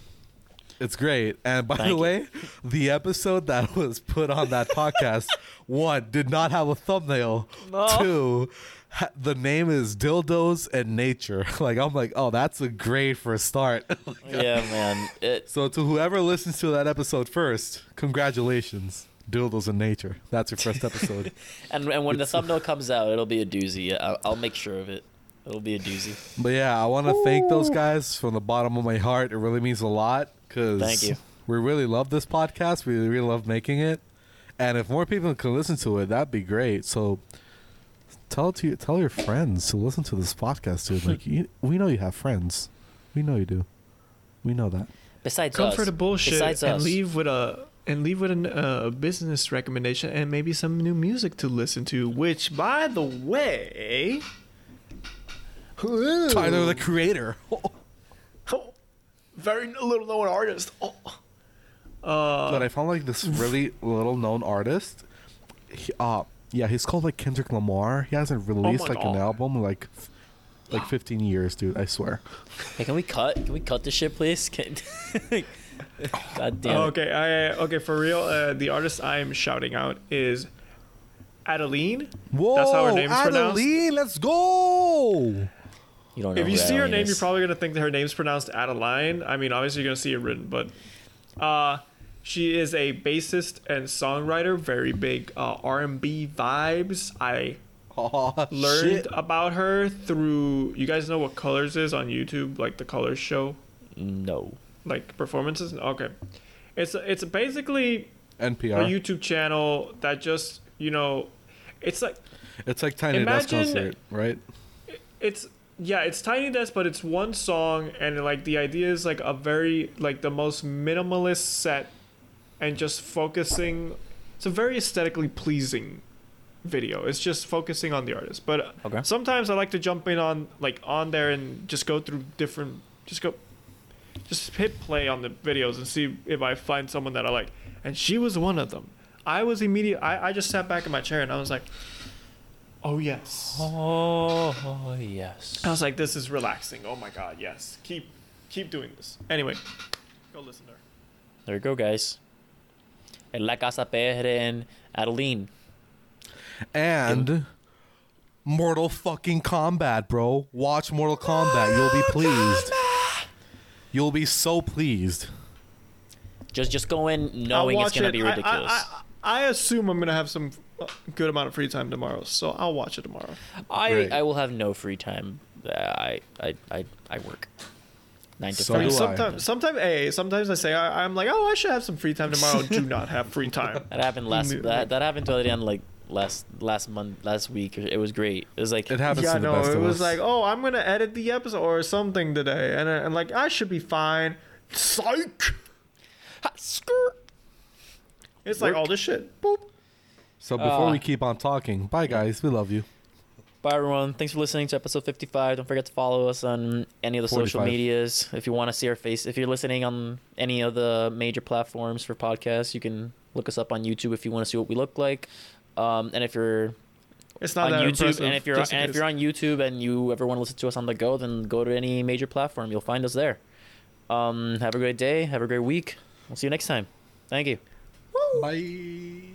it's great. And by Thank the you. way, the episode that was put on that podcast, one, did not have a thumbnail. No. Two, ha- the name is Dildos and Nature. Like, I'm like, oh, that's a great for a start. Oh yeah, man. It, so to whoever listens to that episode first, congratulations. Dildos and Nature. That's your first episode. and and when the thumbnail comes out, it'll be a doozy. I'll, I'll make sure of it. It'll be a doozy. But yeah, I want to thank those guys from the bottom of my heart. It really means a lot because Thank you. we really love this podcast. We really love making it, and if more people can listen to it, that'd be great. So tell it to you, tell your friends to listen to this podcast, dude. Like you, we know you have friends. We know you do. We know that. Besides Come us, for the bullshit besides and us, leave with a and leave with a uh, business recommendation and maybe some new music to listen to. Which, by the way, Tyler, the creator. very little known artist. Oh. Uh, but I found like this really little known artist. He, uh, yeah, he's called like Kendrick Lamar. He hasn't released my like an album in, like f- like 15 years, dude. I swear. Hey, can we cut? Can we cut this shit, please? Can... God damn. it. okay, I okay for real. Uh, the artist I'm shouting out is Adeline. Whoa, That's how her name's pronounced? Adeline, let's go. You don't know If you see her name, is. you're probably gonna think that her name's pronounced Adeline. I mean, obviously you're gonna see it written, but uh, she is a bassist and songwriter. Very big uh, R&B vibes. I Oh, learned shit. about her through. You guys know what Colors is on YouTube, like the Colors show, No. like performances. Okay, it's it's basically a YouTube channel that just you know, it's like it's like Tiny Desk concert, right? it's yeah it's tiny desk but it's one song and like the idea is like a very like the most minimalist set and just focusing it's a very aesthetically pleasing video. It's just focusing on the artist. But Okay. sometimes i like to jump in on like on there and just go through different just go just hit play on the videos and see if i find someone that i like. And she was one of them. I was immediate i, I just sat back in my chair and i was like oh yes Oh, yes. I was like, this is relaxing. Oh my god, yes. Keep keep doing this. Anyway, go listen to her. There you go, guys. En La Casa PR en Adeline. And Mortal fucking Kombat, bro. Watch Mortal Kombat. You'll be pleased. You'll be so pleased. Just just go in knowing it's gonna it. be I- I- ridiculous. I, I, assume I'm gonna have some uh, good amount of free time tomorrow, so I'll watch it tomorrow. I, Right. I will have no free time. Uh, I I I, I work nine to So five. mean, do I. sometimes, sometimes, hey, sometimes I say I, I'm like, oh, I should have some free time tomorrow. Do not have free time. That happened last. Immediately. That, that happened to Adrian like last last month last week. It was great. It was like It happens yeah, to the no, best it of was us. like, oh, I'm gonna edit the episode or something today, and, uh, and like I should be fine. Psych. Ha, skirt. It's like all this shit. Boop. so before uh, we keep on talking, bye guys. We love you. Bye everyone. Thanks for listening to episode 55. Don't forget to follow us on any of the social 45. medias. If you want to see our face, if you're listening on any of the major platforms for podcasts, you can look us up on YouTube if you want to see what we look like. Um, and if you're It's not on that YouTube, impressive, and if you're just in and if case. you're on YouTube and you ever want to listen to us on the go, then go to any major platform. You'll find us there. Um, have a great day. Have a great week. We'll see you next time. Thank you. Bye.